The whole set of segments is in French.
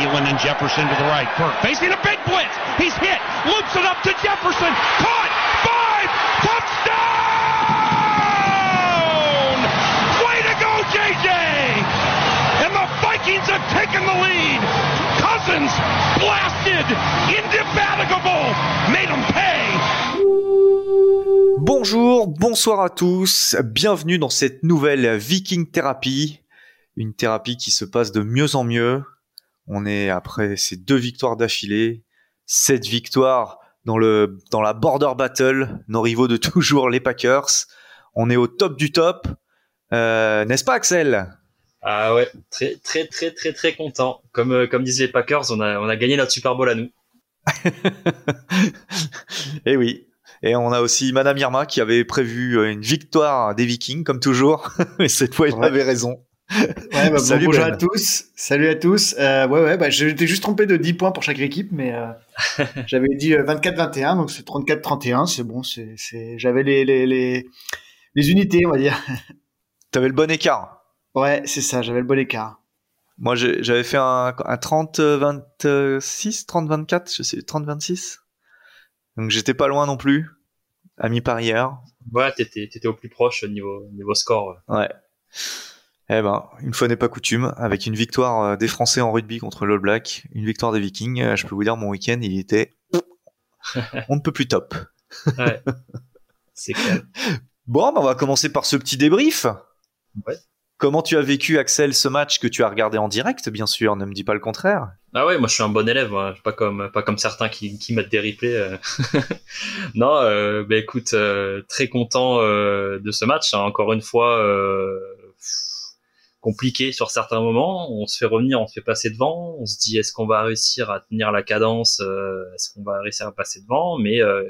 Thielen and Jefferson to the right. Burke facing a big blitz. He's hit. Loops it up to Jefferson. Caught. Five. Touchdown! Way to go, JJ! And the Vikings have taken the lead. Cousins blasted. Indefatigable. Made them pay. Bonjour, bonsoir à tous, bienvenue dans cette nouvelle Viking Thérapie, une thérapie qui se passe de mieux en mieux. On est après ces deux victoires d'affilée, cette victoire dans le dans la border battle, nos rivaux de toujours les Packers. On est au top du top, euh, n'est-ce pas Axel? Ah ouais, très très très très très content. Comme euh, comme disaient les Packers, on a on a gagné notre Super Bowl à nous. Eh oui. Et on a aussi Madame Irma qui avait prévu une victoire des Vikings, comme toujours. Mais cette fois, il Ouais. avait raison. Ouais, bah, Salut, bonjour Ben. à tous. Salut à tous. Euh, ouais, ouais, bah, j'étais juste trompé de 10 points pour chaque équipe, mais euh, j'avais dit euh, 24-21, donc c'est 34-31. C'est bon, c'est, j'avais les, les, les, les unités, on va dire. T'avais le bon écart. Ouais, c'est ça, j'avais le bon écart. Moi, j'avais fait un, un 30-26, 30-24, je sais, 30-26. Donc, j'étais pas loin non plus. À mi-parieur. Ouais, t'étais t'étais au plus proche niveau niveau score. Ouais. Eh ben, une fois n'est pas coutume, avec une victoire euh, des Français en rugby contre l'All Black, une victoire des Vikings, euh, je peux vous dire, mon week-end, il était, on ne peut plus top. Ouais. C'est clair. Bon, ben, on va commencer par ce petit débrief. Ouais. Comment tu as vécu, Axel, ce match que tu as regardé en direct, bien sûr, ne me dis pas le contraire. Ah ouais, moi je suis un bon élève, moi. pas comme pas comme certains qui qui mettent des replays. euh. non, euh, bah écoute, euh, très content de ce match. hein. Encore une fois, compliqué sur certains moments. On se fait revenir, on se fait passer devant. On se dit est-ce qu'on va réussir à tenir la cadence euh, Est-ce qu'on va réussir à passer devant? Mais euh,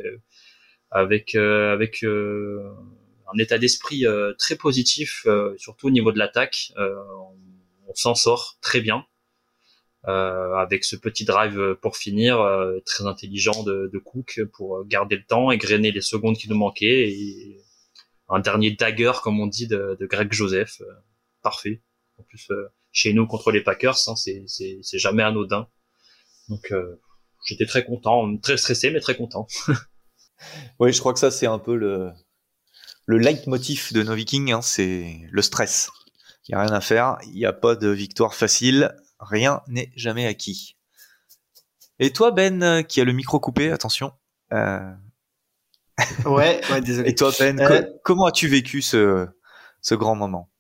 avec euh, avec un état d'esprit très positif, surtout au niveau de l'attaque, on, on s'en sort très bien euh, avec ce petit drive pour finir, euh, très intelligent de, de Cook pour garder le temps, égrener les secondes qui nous manquaient et un dernier dagger comme on dit de, de Greg Joseph, parfait. En plus euh, chez nous contre les Packers, hein, c'est jamais anodin. Donc euh, j'étais très content, très stressé mais très content. Oui, je crois que ça, c'est un peu le, le leitmotiv de nos Vikings, hein, c'est le stress. Il n'y a rien à faire, il n'y a pas de victoire facile, rien n'est jamais acquis. Et toi, Ben, qui a le micro coupé, attention. euh, Ouais, ouais, désolé. et toi, Ben, Euh, co- comment as-tu vécu ce, ce grand moment?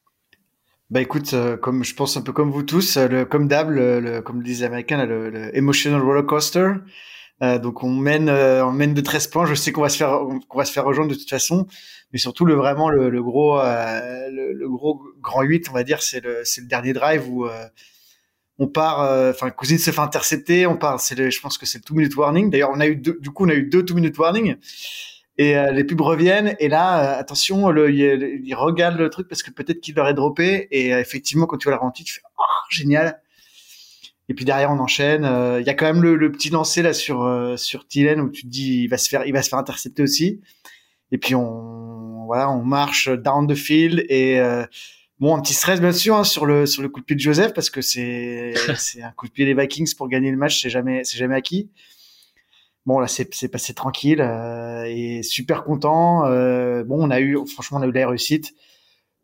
Bah écoute, euh, comme je pense un peu comme vous tous, euh, le, comme d'hab, le, le- comme disent les Américains, le, le emotional roller coaster. Euh, donc on mène, euh, on mène de 13 points. Je sais qu'on va se faire, qu'on va se faire rejoindre de toute façon, mais surtout le vraiment le, le gros, euh, le, gros grand 8, on va dire, c'est le, c'est le dernier drive où euh, on part. Enfin, Cousine se fait intercepter. On part. C'est le, je pense que c'est le two minute warning. D'ailleurs, on a eu deux, du coup, on a eu deux two minute warning. Et euh, les pubs reviennent et là, euh, attention, le, il, il regarde le truc parce que peut-être qu'il l'aurait droppé et euh, effectivement, quand tu vois la ralenti, tu fais oh génial. Et puis derrière, on enchaîne. Euh, Il y a quand même le, le petit lancer là sur euh, sur Thielen où tu te dis il va se faire il va se faire intercepter aussi. Et puis on voilà, on marche down the field et euh, bon un petit stress bien sûr hein, sur le sur le coup de pied de Joseph parce que c'est c'est un coup de pied des Vikings pour gagner le match, c'est jamais c'est jamais acquis. Bon là c'est passé tranquille euh, et super content. Euh, bon on a eu franchement on a eu de la réussite.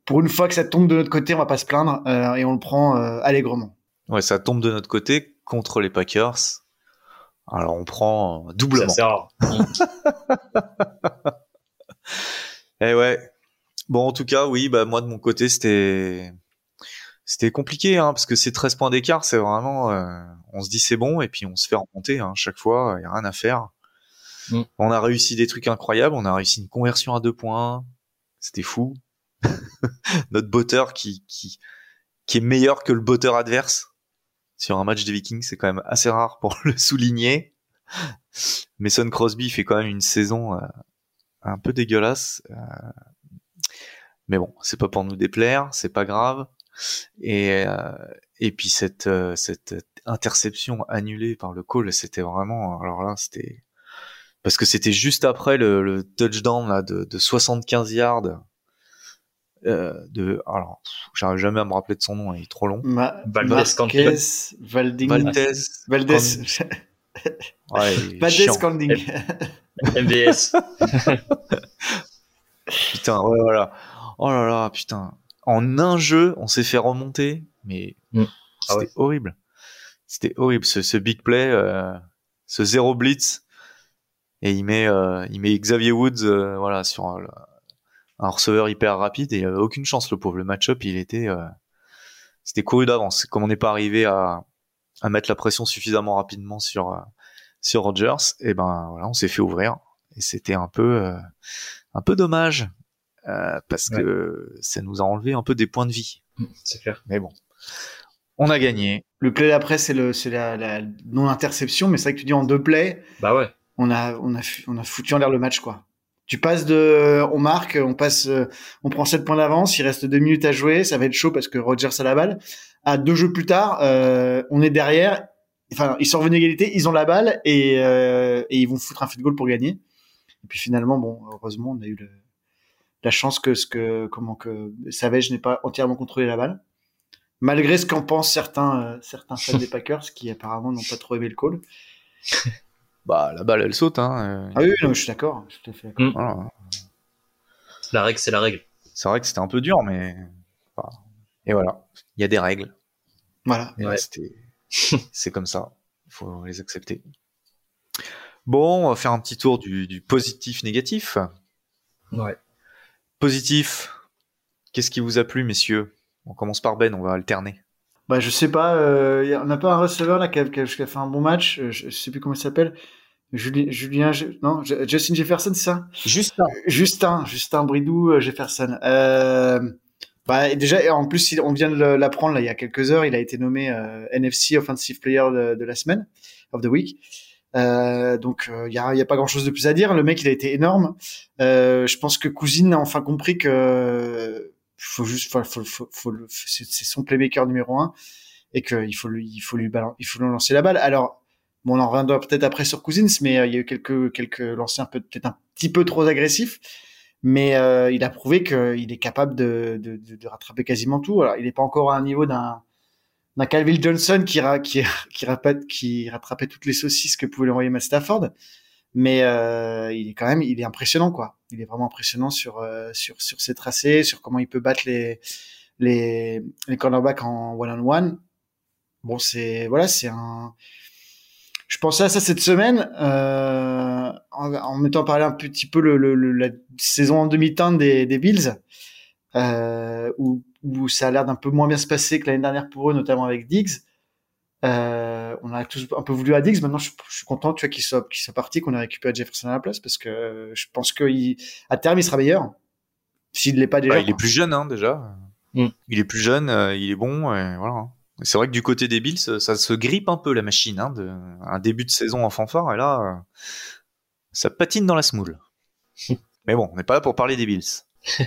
Pour une fois que ça tombe de notre côté, on va pas se plaindre euh, et on le prend euh, allègrement. Ouais, ça tombe de notre côté contre les Packers. Alors, on prend euh, Ça doublement. c'est rare. Eh ouais. Bon, en tout cas, oui, bah moi de mon côté, c'était c'était compliqué, hein, parce que ces 13 points d'écart, c'est vraiment, euh, on se dit c'est bon, et puis on se fait remonter hein, chaque fois, il y a rien à faire. Mm. On a réussi des trucs incroyables, on a réussi une conversion à deux points, c'était fou. Notre botteur qui qui qui est meilleur que le botteur adverse sur un match des Vikings, c'est quand même assez rare pour le souligner. Mason Crosby fait quand même une saison euh, un peu dégueulasse. euh, mais bon, c'est pas pour nous déplaire, c'est pas grave. Et euh, et puis cette euh, cette interception annulée par le call, c'était vraiment alors là c'était parce que c'était juste après le, le touchdown là de, de 75 yards. Euh, de alors j'arrive jamais à me rappeler de son nom il est trop long. Ma Valdez Marquez, Valding, Valdez Valdez, ouais, Valdez. Scanding. MVS. putain ouais voilà. Oh là là putain en un jeu on s'est fait remonter mais Mm. c'était Ah ouais. horrible. C'était horrible ce, ce big play euh, ce zéro blitz. Et il met euh, il met Xavier Woods euh, voilà sur un, un receveur hyper rapide et il avait aucune chance le pauvre. Le match-up il était c'était couru d'avance. Comme on n'est pas arrivé à à mettre la pression suffisamment rapidement sur sur Rogers et ben voilà on s'est fait ouvrir. Et c'était un peu un peu dommage euh, parce Ouais. que ça nous a enlevé un peu des points de vie C'est clair. mais bon on a gagné Le play d'après, c'est la, la non-interception, mais c'est vrai que tu dis en deux plays, Bah ouais. on a, on a, fu- on a foutu en l'air le match, quoi. Tu passes de, on marque, on passe, euh, on prend 7 points d'avance, il reste deux minutes à jouer, ça va être chaud parce que Rogers a la balle. À deux jeux plus tard, euh, on est derrière, enfin, ils sont revenus à égalité, ils ont la balle et, euh, et ils vont foutre un field goal pour gagner. Et puis finalement, bon, heureusement, on a eu le, la chance que ce que, comment que Savage n'ait pas entièrement contrôlé la balle. Malgré ce qu'en pensent certains, euh, certains fans des Packers qui apparemment n'ont pas trop aimé le call. bah la balle elle saute hein euh, Ah oui, non, je suis d'accord, je suis tout à fait d'accord. voilà. La règle, c'est la règle. c'est vrai que c'était un peu dur mais enfin, et voilà il y a des règles Voilà. Et Ouais. là, c'était c'est comme ça il faut les accepter bon on va faire un petit tour du, du positif négatif Ouais. Positif qu'est-ce qui vous a plu messieurs? On commence par Ben on va alterner Bah, je sais pas, euh, y a- on n'a pas un receveur là qui a, qui a- qui a fait un bon match, euh, je, je sais plus comment il s'appelle. Julien, Julien, Je- non, Je- Justin Jefferson, c'est ça? Juste Justin, Justin Bridou euh, Jefferson. Euh, bah, déjà, et en plus, on vient de l'apprendre là il y a quelques heures, il a été nommé euh, NFC Offensive Player de, de la semaine, of the week. Euh, donc, il y, a, y a pas grand chose de plus à dire. Le mec, il a été énorme. Euh, je pense que Cousine a enfin compris que faut juste, faut, faut, faut, faut c'est son playmaker numéro un et qu'il faut lui, il faut lui balan- il faut lui lancer la balle. Alors, bon, on en reviendra peut-être après sur Cousins, mais euh, il y a eu quelques, quelques lancers peut-être un petit peu trop agressifs. Mais euh, il a prouvé qu'il est capable de, de, de, de rattraper quasiment tout. Alors, il n'est pas encore à un niveau d'un d'un Calvin Johnson qui, ra, qui, qui, rattrapait, toutes les saucisses que pouvait lui envoyer Matt. Mais euh, il est quand même, il est impressionnant quoi. Il est vraiment impressionnant sur euh, sur sur ses tracés, sur comment il peut battre les les cornerbacks en one on one. Bon, c'est voilà, c'est un. Je pensais à ça cette semaine euh, en, en mettant parler un petit peu le- la saison en demi-teinte des, des Bills, euh, où, où ça a l'air d'un peu moins bien se passer que l'année dernière pour eux, notamment avec Diggs. Euh, on a tous un peu voulu à Diggs. Maintenant, je, je suis content, tu vois, qu'il soit, qu'il soit parti, qu'on ait récupéré Jefferson à la place, parce que je pense que il- à terme, il sera meilleur. S'il l'est pas déjà. Bah, il est plus jeune, hein, déjà. Mm. Il est plus jeune, euh, il est bon, et voilà. C'est vrai que du côté des Bills, ça, ça se grippe un peu la machine. Hein, de, un début de saison en fanfare, et là, euh, ça patine dans la smoule. Mais bon, on n'est pas là pour parler des Bills.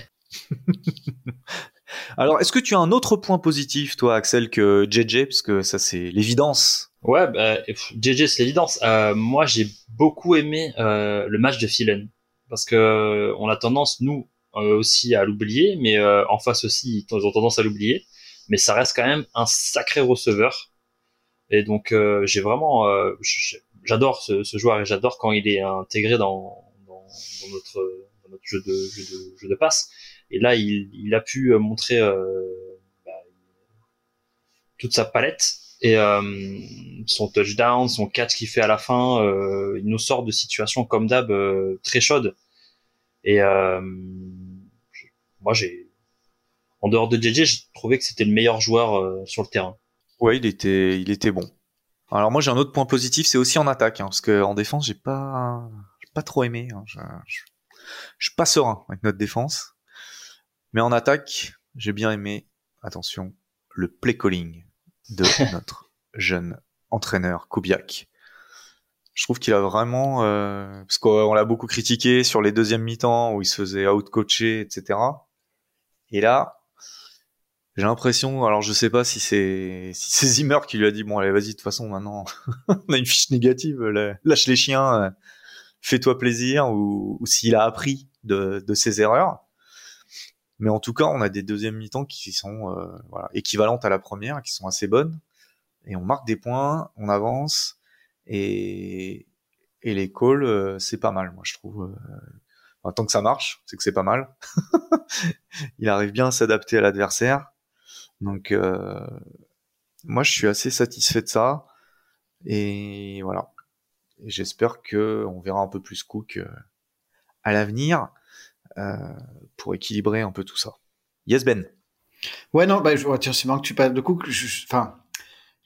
Alors, est-ce que tu as un autre point positif, toi, Axel, que JJ, parce que ça, c'est l'évidence. Ouais, bah, JJ, c'est l'évidence. Euh, moi, j'ai beaucoup aimé euh, le match de Phelan parce que euh, on a tendance, nous euh, aussi, à l'oublier, mais euh, en face aussi, ils ont tendance à l'oublier. Mais ça reste quand même un sacré receveur. Et donc, euh, j'ai vraiment, j'adore ce, ce joueur et j'adore quand il est intégré dans, dans, dans notre, dans notre jeu de, jeu de, jeu de passe. Et là, il, a pu euh, montrer euh, bah, toute sa palette et euh, son touchdown, son catch qu'il fait à la fin, il nous sort de situations comme d'hab très chaudes. Et moi, j'ai en dehors de JJ, j'ai trouvé que c'était le meilleur joueur sur le terrain. Ouais, il était, il était bon. Alors moi, j'ai un autre point positif, c'est aussi en attaque, hein, parce que en défense, j'ai pas, pas trop aimé. hein. Je, je, je suis pas serein avec notre défense. Mais en attaque, j'ai bien aimé, attention, le play calling de notre jeune entraîneur Kubiak. Je trouve qu'il a vraiment, euh, parce qu'on l'a beaucoup critiqué sur les deuxièmes mi-temps où il se faisait out-coacher, etc. Et là, j'ai l'impression, alors je sais pas si c'est si c'est Zimmer qui lui a dit bon allez vas-y de toute façon maintenant on a une fiche négative, lâche les chiens, euh, fais-toi plaisir ou, ou s'il a appris de, de ses erreurs. Mais en tout cas, on a des deuxièmes mi-temps qui sont voilà, équivalentes à la première, qui sont assez bonnes. Et on marque des points, on avance. Et, et les calls, c'est pas mal, moi je trouve. En tant que ça marche, c'est que c'est pas mal. il arrive bien à s'adapter à l'adversaire. Donc, euh, moi, je suis assez satisfait de ça. Et voilà. J'espère que on verra un peu plus Cook euh, à l'avenir euh, pour équilibrer un peu tout ça. Yes Ben. Ouais non, bah, tiens, c'est marrant que tu parles de Cook. Enfin,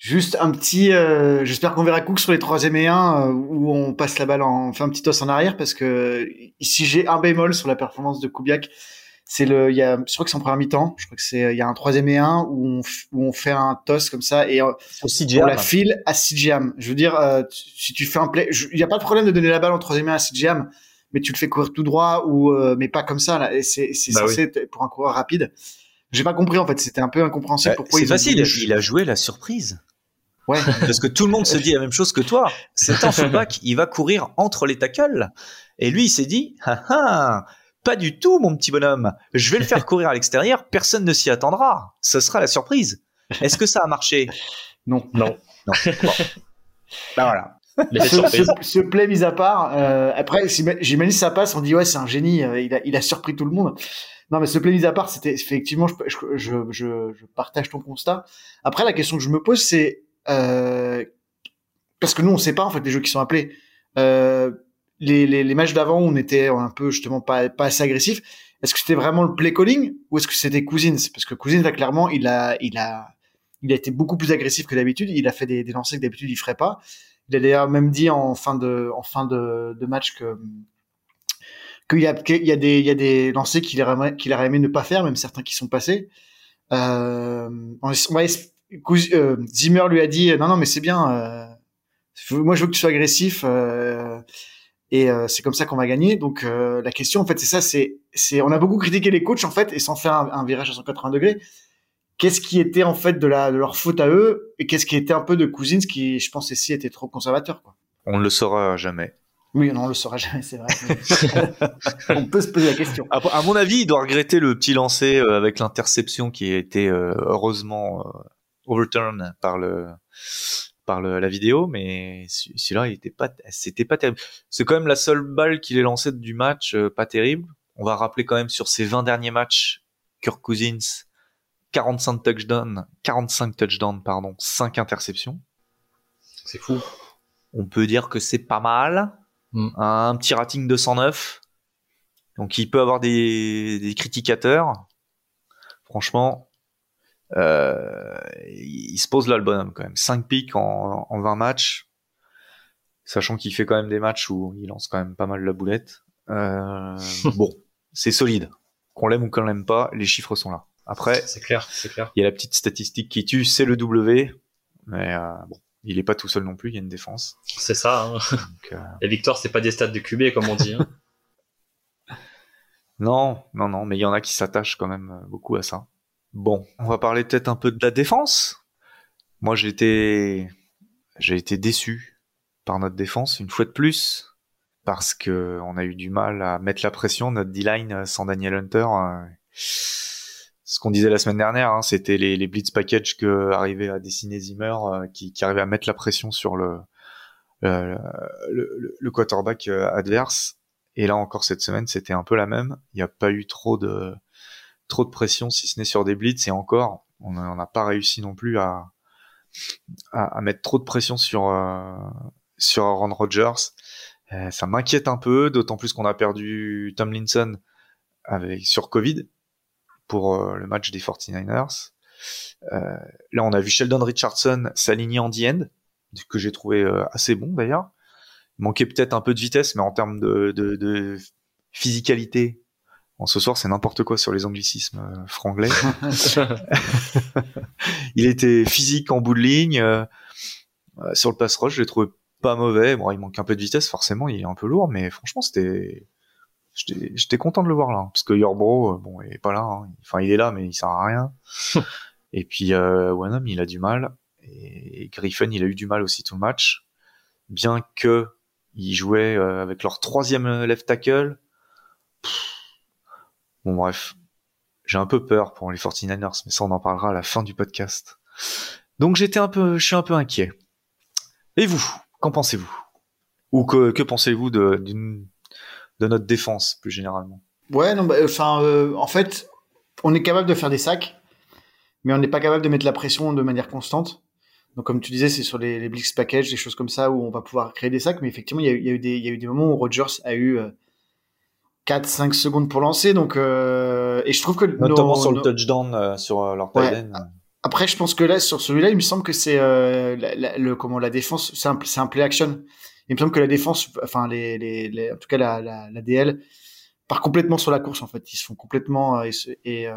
Juste un petit, euh, j'espère qu'on verra Cook sur les troisième et 1 euh, où on passe la balle en, on fait un petit toss en arrière parce que si j'ai un bémol sur la performance de Kubiak, c'est le, il y a, je crois que c'est en première mi-temps, je crois que c'est, il y a un troisième et 1 où on, où on fait un toss comme ça et euh, on la file à CGM. Je veux dire, euh, si tu fais un play, il n'y a pas de problème de donner la balle en troisième et 1 à CGM, mais tu le fais courir tout droit ou, mais pas comme ça, là, c'est, c'est bah censé être pour un coureur rapide. J'ai pas compris en fait, c'était un peu incompréhensible. Bah, pourquoi c'est facile, il a joué la surprise. Ouais. Parce que tout le monde se dit la même chose que toi. C'est un fullback, il va courir entre les tackles. Et lui, il s'est dit, ah, ah, pas du tout, mon petit bonhomme. Je vais le faire courir à l'extérieur, personne ne s'y attendra. Ce sera la surprise. Est-ce que ça a marché? Non. Non. Non. Ben voilà. Ce, play mis à part, euh, après, j'imagine ça passe, on dit ouais, c'est un génie, euh, il, a, il a surpris tout le monde. Non, mais ce play mis à part, c'était effectivement, je, je, je, je, partage ton constat. Après, la question que je me pose, c'est euh, parce que nous on sait pas en fait les jeux qui sont appelés. Les, les, les, matchs d'avant on était un peu justement pas, pas assez agressif. Est-ce que c'était vraiment le play calling ou est-ce que c'était Cousins? Parce que Cousins là clairement il a il a il a été beaucoup plus agressif que d'habitude. Il a fait des, des lancers que d'habitude il ferait pas. Il a même dit en fin de match que qu'il y a des il y a des lancers qu'il aurait aimé ne pas faire, même certains qui sont passés. Euh, euh, Zimmer lui a dit non non mais c'est bien euh, moi je veux que tu sois agressif et c'est comme ça qu'on va gagner donc la question en fait c'est ça c'est on a beaucoup critiqué les coachs en fait et sans faire un, virage à 180 degrés qu'est-ce qui était en fait de la de leur faute à eux et qu'est-ce qui était un peu de Cousins qui je pense ici était trop conservateur quoi on ne le saura jamais oui, non, on le saura jamais, c'est vrai. on peut se poser la question. À, mon avis, il doit regretter le petit lancer avec l'interception qui a été heureusement overturn par le par le, la vidéo, mais celui-là, il était pas, c'était pas terrible. C'est quand même la seule balle qu'il ait lancée du match, euh, pas terrible. On va rappeler quand même sur ses 20 derniers matchs, Kirk Cousins, 45 touchdowns, 45 touchdowns, pardon, 5 interceptions. C'est fou. On peut dire que c'est pas mal. Mm. Un petit rating de 109. Donc il peut avoir des, des criticateurs. Franchement, euh, il se pose là le bonhomme quand même. 5 pics en, en 20 matchs, sachant qu'il fait quand même des matchs où il lance quand même pas mal la boulette. Euh, bon, c'est solide. Qu'on l'aime ou qu'on l'aime pas, les chiffres sont là. Après, c'est clair, c'est clair. Il y a la petite statistique qui tue, c'est le W, mais euh, bon, il est pas tout seul non plus. Il y a une défense. C'est ça. Hein. Donc, euh... Les victoires, c'est pas des stats de QB comme on dit. Hein. non, non, non, mais il y en a qui s'attachent quand même beaucoup à ça. Bon, on va parler peut-être un peu de la défense. Moi, j'ai été, j'ai été déçu par notre défense une fois de plus parce que on a eu du mal à mettre la pression. Notre D-line sans Daniel Hunter, euh, ce qu'on disait la semaine dernière, hein, c'était les, blitz package que arrivait à dessiner Zimmer, euh, qui, arrivait à mettre la pression sur le le, le, quarterback euh, adverse. Et là encore cette semaine, c'était un peu la même. Il n'y a pas eu trop de trop de pression, si ce n'est sur des blitz, et encore, on n'a pas réussi non plus à, à, mettre trop de pression sur, euh, sur Aaron Rodgers. Euh, ça m'inquiète un peu, d'autant plus qu'on a perdu Tomlinson avec, sur Covid pour euh, le match des 49ers. là, on a vu Sheldon Richardson s'aligner en the end, que j'ai trouvé assez bon d'ailleurs. Il manquait peut-être un peu de vitesse, mais en termes de, de, de physicalité, Bon, ce soir, c'est n'importe quoi sur les anglicismes euh, franglais. il était physique en bout de ligne. Euh, euh, sur le pass rush, je l'ai trouvé pas mauvais. Bon, il manque un peu de vitesse, forcément, il est un peu lourd, mais franchement, c'était. J'étais content de le voir là, parce que Yorbro, bon, il est pas là. Hein. Enfin, il est là, mais il sert à rien. et puis euh, Wanham, il a du mal. Et Griffin, il a eu du mal aussi tout le match. Bien que il jouait avec leur troisième left tackle. Bon bref, j'ai un peu peur pour les 49ers, mais ça on en parlera à la fin du podcast. Donc j'étais un peu, je suis un peu inquiet. Et vous, qu'en pensez-vous? Ou que, que pensez-vous de, de notre défense plus généralement Ouais, non, bah, enfin, euh, en fait, on est capable de faire des sacs, mais on n'est pas capable de mettre la pression de manière constante. Donc, comme tu disais, c'est sur les, les Blitz Package, des choses comme ça où on va pouvoir créer des sacs. Mais effectivement, il y a, eu, des, il y a eu des moments où Rogers a eu 4-5 secondes pour lancer. Donc, euh, et je trouve que notamment sur le touchdown euh, sur leur ouais. Après, je pense que là, sur celui-là, il me semble que c'est euh, le comment la défense, c'est un, c'est un play action. Il me semble que la défense, enfin les, les, les en tout cas la, la, la, DL, part complètement sur la course en fait. Ils se font complètement et, et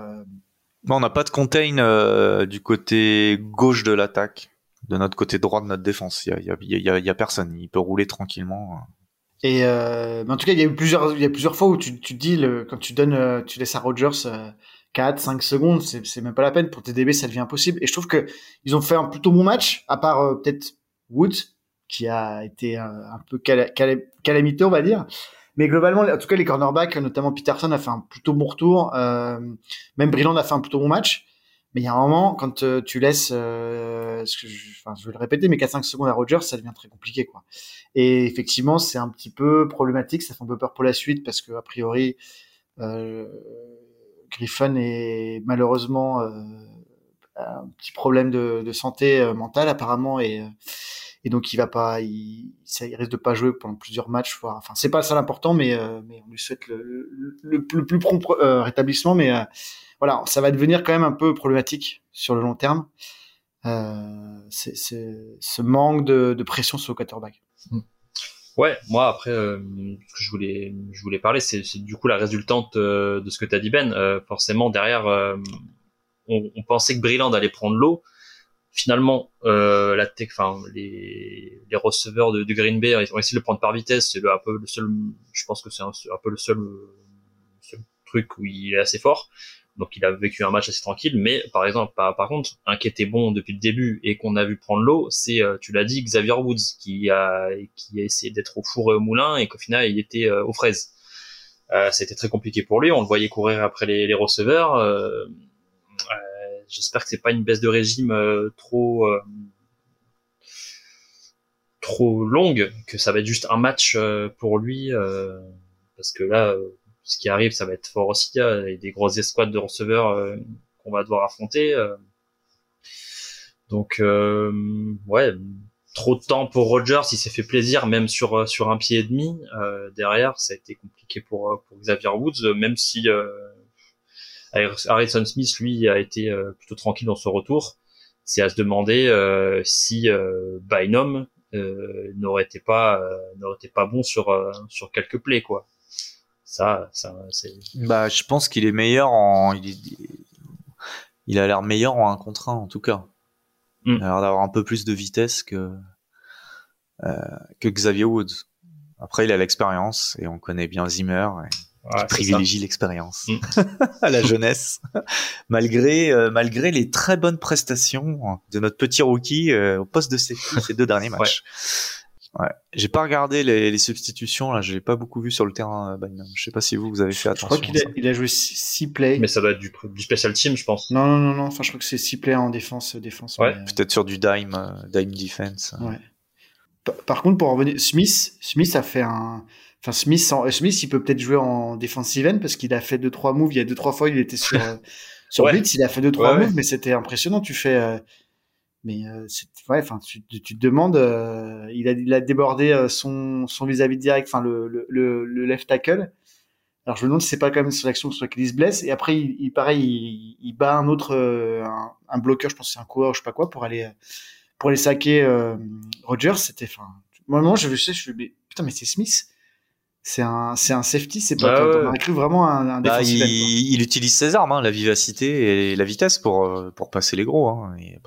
on n'a pas de contain du côté gauche de l'attaque de notre côté droit de notre défense. Il y a, y, a, y a, personne. Il peut rouler tranquillement. Et euh, mais en tout cas, il y a eu plusieurs, il y a plusieurs fois où tu, tu dis le, quand tu donnes, euh, tu laisses à Rogers euh, 4, 5 secondes, c'est même pas la peine pour TDB, ça devient impossible. Et je trouve que ils ont fait un plutôt bon match, à part euh, peut-être Woods qui a été un, peu cal calamité, on va dire. Mais globalement, en tout cas, les cornerbacks, notamment Peterson, a fait un plutôt bon retour. Euh, même Brilland a fait un plutôt bon match. Mais il y a un moment, quand euh, tu laisses, euh, je, enfin, je vais le répéter, mais 4-5 secondes à Rogers, ça devient très compliqué, quoi. Et effectivement, c'est un petit peu problématique, ça fait un peu peur pour la suite, parce que a priori, Griffin est malheureusement un petit problème de, de santé mentale apparemment, et, et donc il va pas, il, ça, risque de pas jouer pendant plusieurs matchs. Voire, enfin, c'est pas ça l'important, mais, mais on lui souhaite le, plus prompt rétablissement, mais voilà, ça va devenir quand même un peu problématique sur le long terme. Euh, ce manque de, pression sur le quarterback. Hmm. Ouais, moi après, euh, ce que je voulais, je voulais parler, c'est, du coup la résultante euh, de ce que tu as dit Ben. Euh, forcément, derrière, euh, on, on, pensait que Brilland allait prendre l'eau. Finalement, la tech, enfin les, les receveurs de, de, Green Bay ils ont essayé de le prendre par vitesse. C'est un peu le seul, je pense que c'est un, un, peu le seul, seul truc où il est assez fort donc il a vécu un match assez tranquille. Mais par exemple, par, par contre, un qui était bon depuis le début et qu'on a vu prendre l'eau, c'est, euh, tu l'as dit, Xavier Woods, qui a, qui a essayé d'être au four et au moulin et qu'au final il était euh, aux fraises. Euh, C'était très compliqué pour lui. On le voyait courir après les, les receveurs. Euh, j'espère que c'est pas une baisse de régime trop trop longue, que ça va être juste un match pour lui, parce que là ce qui arrive, ça va être fort aussi. Y a des grosses escouades de receveurs euh, qu'on va devoir affronter. Euh. Donc, euh, ouais, trop de temps pour Rogers. Il s'est fait plaisir, même sur sur un pied et demi. derrière, ça a été compliqué pour pour Xavier Woods, même si Harrison Smith, lui, a été plutôt tranquille dans son retour. C'est à se demander si Bynum n'aurait été pas n'aurait été pas bon sur sur quelques plays quoi ça, ça c'est. Bah, je pense qu'il est meilleur en. Il, est... il a l'air meilleur en un contre 1, en tout cas. Mm. Il a l'air d'avoir un peu plus de vitesse que euh, que Xavier Woods. Après, il a l'expérience et on connaît bien Zimmer. Et ouais, privilégie l'expérience mm. à la jeunesse, malgré euh, malgré les très bonnes prestations de notre petit rookie euh, au poste de safety ces deux derniers matchs. Ouais. J'ai pas regardé les, les, substitutions là, je l'ai pas beaucoup vu sur le terrain. Bynum. Je sais pas si vous vous avez fait attention. Je crois qu'il a, il a joué 6 plays. Mais ça doit être du, du special team, je pense. Non non non non. Enfin, je crois que c'est 6 plays en défense défense. Ouais. Peut-être sur du dime euh, dime defense. Ouais. Par, contre, pour en revenir, Smith, Smith a fait un. Enfin, Smith, Smith, il peut peut-être jouer en defensive end parce qu'il a fait deux trois moves. Il y a deux trois fois, il était sur sur ouais. blitz, il a fait deux trois moves, mais c'était impressionnant. Tu fais mais euh, ouais, enfin, tu, tu, te demandes, euh, il, a, il a débordé euh, son son vis-à-vis direct, enfin le, le, le, left tackle. Alors je me demande si c'est pas quand même sur l'action sur laquelle il se blesse. Et après, il, il pareil, il, il, bat un autre, euh, un, un, bloqueur, je pense que c'est un coureur, je sais pas quoi, pour aller pour aller saquer euh, Rogers. C'était, enfin, moi, je, je sais, je suis, mais, putain, mais c'est Smith. C'est un, c'est un safety, c'est pas. Bah, ouais. On cru vraiment un, un bah, il, il, utilise ses armes, hein, la vivacité et la vitesse pour pour passer les gros. Hein, et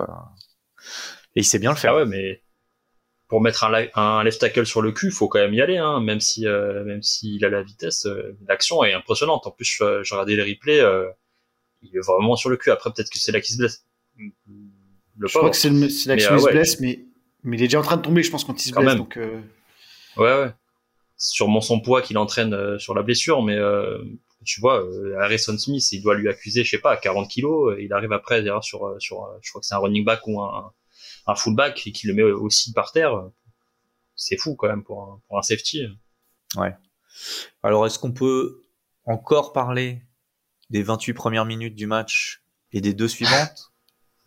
il sait bien le faire. Ah ouais, mais pour mettre un, un left tackle sur le cul, faut quand même y aller, hein, même si euh, même s'il a la vitesse, euh, l'action est impressionnante. En plus, je, je regardais les replays, euh, il est vraiment sur le cul. Après, peut-être que c'est là qu'il se blesse. Le je crois que c'est qu'il euh, se ouais, blesse, mais mais il est déjà en train de tomber, je pense, quand il se blesse. Donc, euh... Ouais, ouais. Sûrement son poids qu'il entraîne sur la blessure, mais tu vois, euh, Harrison Smith, il doit lui accuser, je sais pas, 40 kilos, il arrive après d'ailleurs sur, sur, je crois que c'est un running back ou un, un fullback et qui le met aussi par terre. C'est fou quand même pour un, pour un safety. Ouais. Alors, est-ce qu'on peut encore parler des 28 premières minutes du match et des deux suivantes?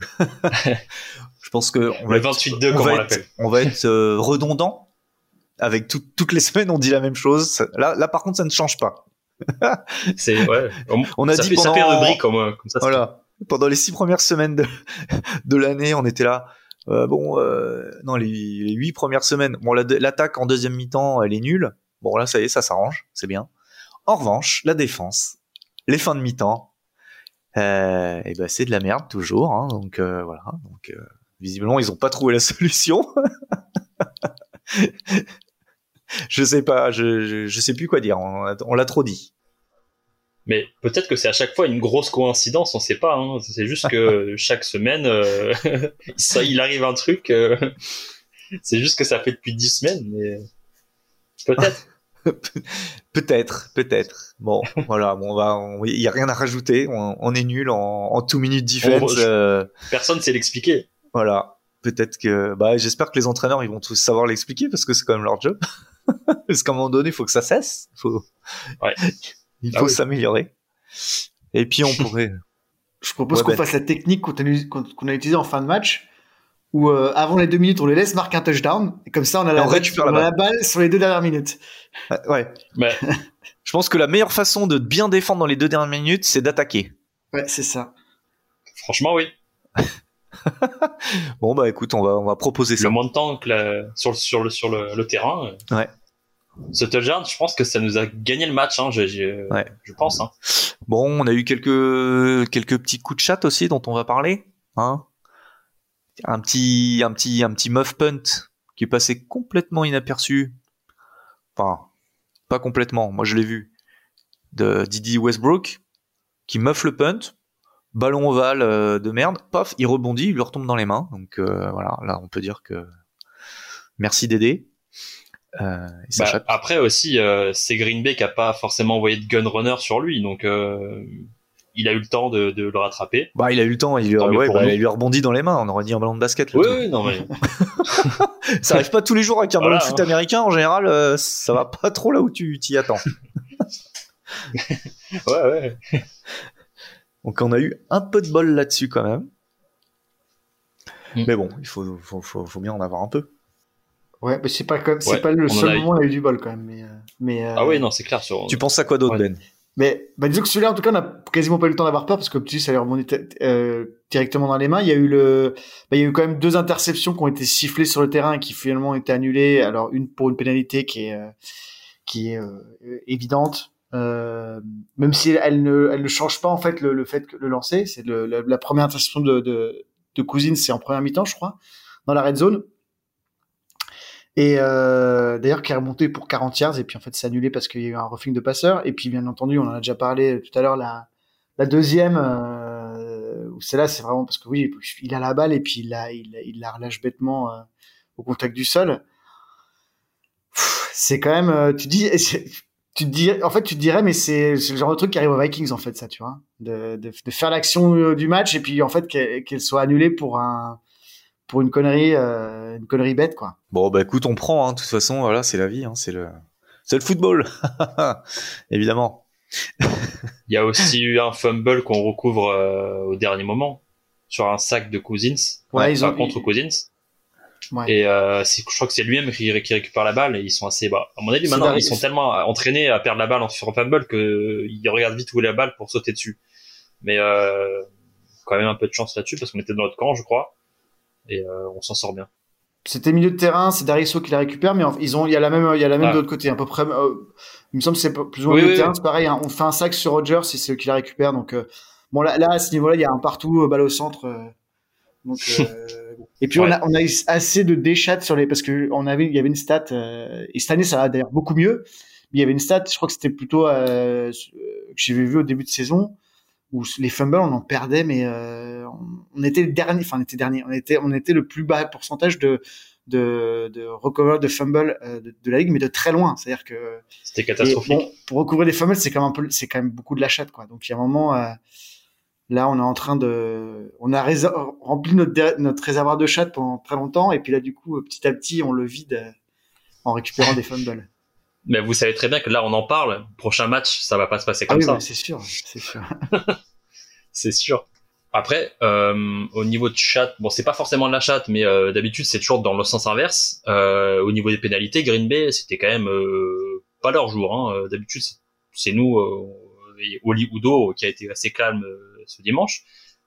Je pense que on va le 28-2 comme on l'appelle. On va être euh, redondant avec toutes les semaines on dit la même chose. Là, là par contre ça ne change pas. c'est ouais. On, a dit fait, pendant ça fait rubrique comme, comme ça. Voilà. Pendant les six premières semaines de, de l'année, on était là. Euh, bon, euh, non, les, huit premières semaines. Bon, l'attaque en deuxième mi-temps, elle est nulle. Bon, là, ça y est, ça s'arrange, c'est bien. En revanche, la défense, les fins de mi-temps, euh, et ben c'est de la merde toujours. Hein, donc euh, voilà. Donc euh, visiblement, ils ont pas trouvé la solution. je sais pas, je, je, je, sais plus quoi dire. On, l'a trop dit. Mais peut-être que c'est à chaque fois une grosse coïncidence, on sait pas. Hein. C'est juste que chaque semaine, euh, ça, il arrive un truc. Euh, c'est juste que ça fait depuis dix semaines, mais peut-être. peut-être, peut-être. Bon, voilà, bon, on va, il y a rien à rajouter. On, est nul en, en two minutes defense. Euh, personne sait l'expliquer. Voilà. Peut-être que, bah, j'espère que les entraîneurs, ils vont tous savoir l'expliquer parce que c'est quand même leur job. parce qu'à un moment donné, il faut que ça cesse. Il faut, ouais. il ah faut s'améliorer. Et puis, on pourrait. Je propose qu'on ben. fasse la technique qu'on a, utilisée en fin de match où euh, avant les deux minutes, on les laisse marquer un touchdown. Et comme ça, on a, la, la, balle. sur les deux dernières minutes. Ouais. Je pense que la meilleure façon de bien défendre dans les deux dernières minutes, c'est d'attaquer. Ouais, c'est ça. Franchement, oui. bon, bah écoute, on va, on va proposer ça. Le moins de temps que sur, sur, le, sur le, terrain. Euh, ouais. Ce touchdown, je pense que ça nous a gagné le match, hein, je, je, pense. Hein. Bon, on a eu quelques, quelques petits coups de chat aussi dont on va parler. Hein un petit, un petit, un petit muff punt qui est passé complètement inaperçu. Enfin, pas complètement. Moi, je l'ai vu de Didi Westbrook qui muff le punt, ballon ovale euh, de merde, paf, il rebondit, il lui retombe dans les mains. Donc euh, voilà, là, on peut dire que merci Dédé. Euh, bah, après aussi, c'est Green Bay qui a pas forcément envoyé de gunrunner sur lui, donc il a eu le temps de, de le rattraper. Bah, il a eu le temps, il, lui, ouais, bah, il lui a rebondi dans les mains. On aurait dit un ballon de basket. oui, oui, non, mais. ça arrive pas tous les jours avec un ballon de foot hein. américain. En général, ça va pas trop là où tu t'y attends. ouais, ouais. Donc, on a eu un peu de bol là-dessus quand même. Mm. Mais bon, il faut, faut, faut, faut, bien en avoir un peu. Ouais, mais c'est pas comme, c'est pas le seul moment où on a eu du bol quand même. Mais, euh, euh, Ah oui, non, c'est clair. Sur... Tu penses à quoi d'autre, Ben? Mais bah, disons que celui-là, en tout cas, on n'a quasiment pas eu le temps d'avoir peur parce que petit, ça lui remonté euh, directement dans les mains. Il y a eu le, bah, il y a eu quand même deux interceptions qui ont été sifflées sur le terrain et qui finalement ont été annulées. Alors une pour une pénalité qui est euh, qui est euh, évidente, euh, même si elle ne elle ne change pas en fait le, le fait que le lancer. C'est la, la, première interception de de, de Cousine, c'est en première mi-temps, je crois, dans la red zone. Et euh, d'ailleurs, qui est remonté pour 40 yards, et puis en fait, c'est annulé parce qu'il y a eu un roughing de passeur. Et puis, bien entendu, on en a déjà parlé tout à l'heure, la, la deuxième, euh, c'est là, c'est vraiment parce que oui, il a la balle et puis il la, il la relâche bêtement euh, au contact du sol. C'est quand même, euh, tu dis, tu te dis, en fait, tu te dirais, mais c'est le genre de truc qui arrive aux Vikings, en fait, ça, tu vois, de, de, de faire l'action euh, du match et puis en fait qu'elle soit annulée pour un pour une connerie, euh, une connerie bête, quoi. Bon, bah écoute, on prend. Hein. De toute façon, voilà, c'est la vie, hein. c'est le, c'est le football, évidemment. Il y a aussi eu un fumble qu'on recouvre euh, au dernier moment sur un sac de Cousins, ouais, ils ont... contre Cousins. Ouais. Et euh, je crois que c'est lui-même qui, récupère la balle et ils sont assez bas. À mon avis, maintenant, ils sont tellement entraînés à perdre la balle sur un fumble qu'ils regardent vite où est la balle pour sauter dessus. Mais euh, quand même un peu de chance là-dessus parce qu'on était dans notre camp, je crois et euh, on s'en sort bien. C'était milieu de terrain, c'est Dariso qui la récupère, mais ils ont, il y a la même, il y a la même ah. de l'autre côté, à peu près. Euh, il me semble que c'est plus ou moins milieu de terrain, c'est pareil. Hein, on fait un sac sur Rogers, et c'est eux qui la récupèrent. Donc bon là, là à ce niveau-là, il y a un partout, balle au centre. donc et puis on a, on a eu assez de déchats sur les, parce que on avait, il y avait une stat. et cette année, ça va d'ailleurs beaucoup mieux. Mais il y avait une stat, je crois que c'était plutôt que j'avais vu au début de saison où les fumbles on en perdait mais euh, on était le dernier enfin on était dernier on était on était le plus bas pourcentage de de, de recover de fumble euh, de, la ligue, mais de très loin. C'est-à-dire que c'était catastrophique. pour recouvrir des fumbles, c'est quand même un peu, c'est quand même beaucoup de la chatte, quoi. Donc il y a un moment, euh, là, on est en train de, on a rempli notre, notre réservoir de chatte pendant très longtemps, et puis là, du coup, petit à petit, on le vide en récupérant des fumbles. Mais vous savez très bien que là, on en parle. Prochain match, ça va pas se passer ah comme ça. c'est sûr, c'est sûr. c'est sûr. Après, euh, au niveau de chat, bon, c'est pas forcément de la chat, mais euh, d'habitude c'est toujours dans le sens inverse. Euh, au niveau des pénalités, Green Bay, c'était quand même euh, pas leur jour. Hein. D'habitude, c'est nous, Oli Udo, qui a été assez calme ce dimanche.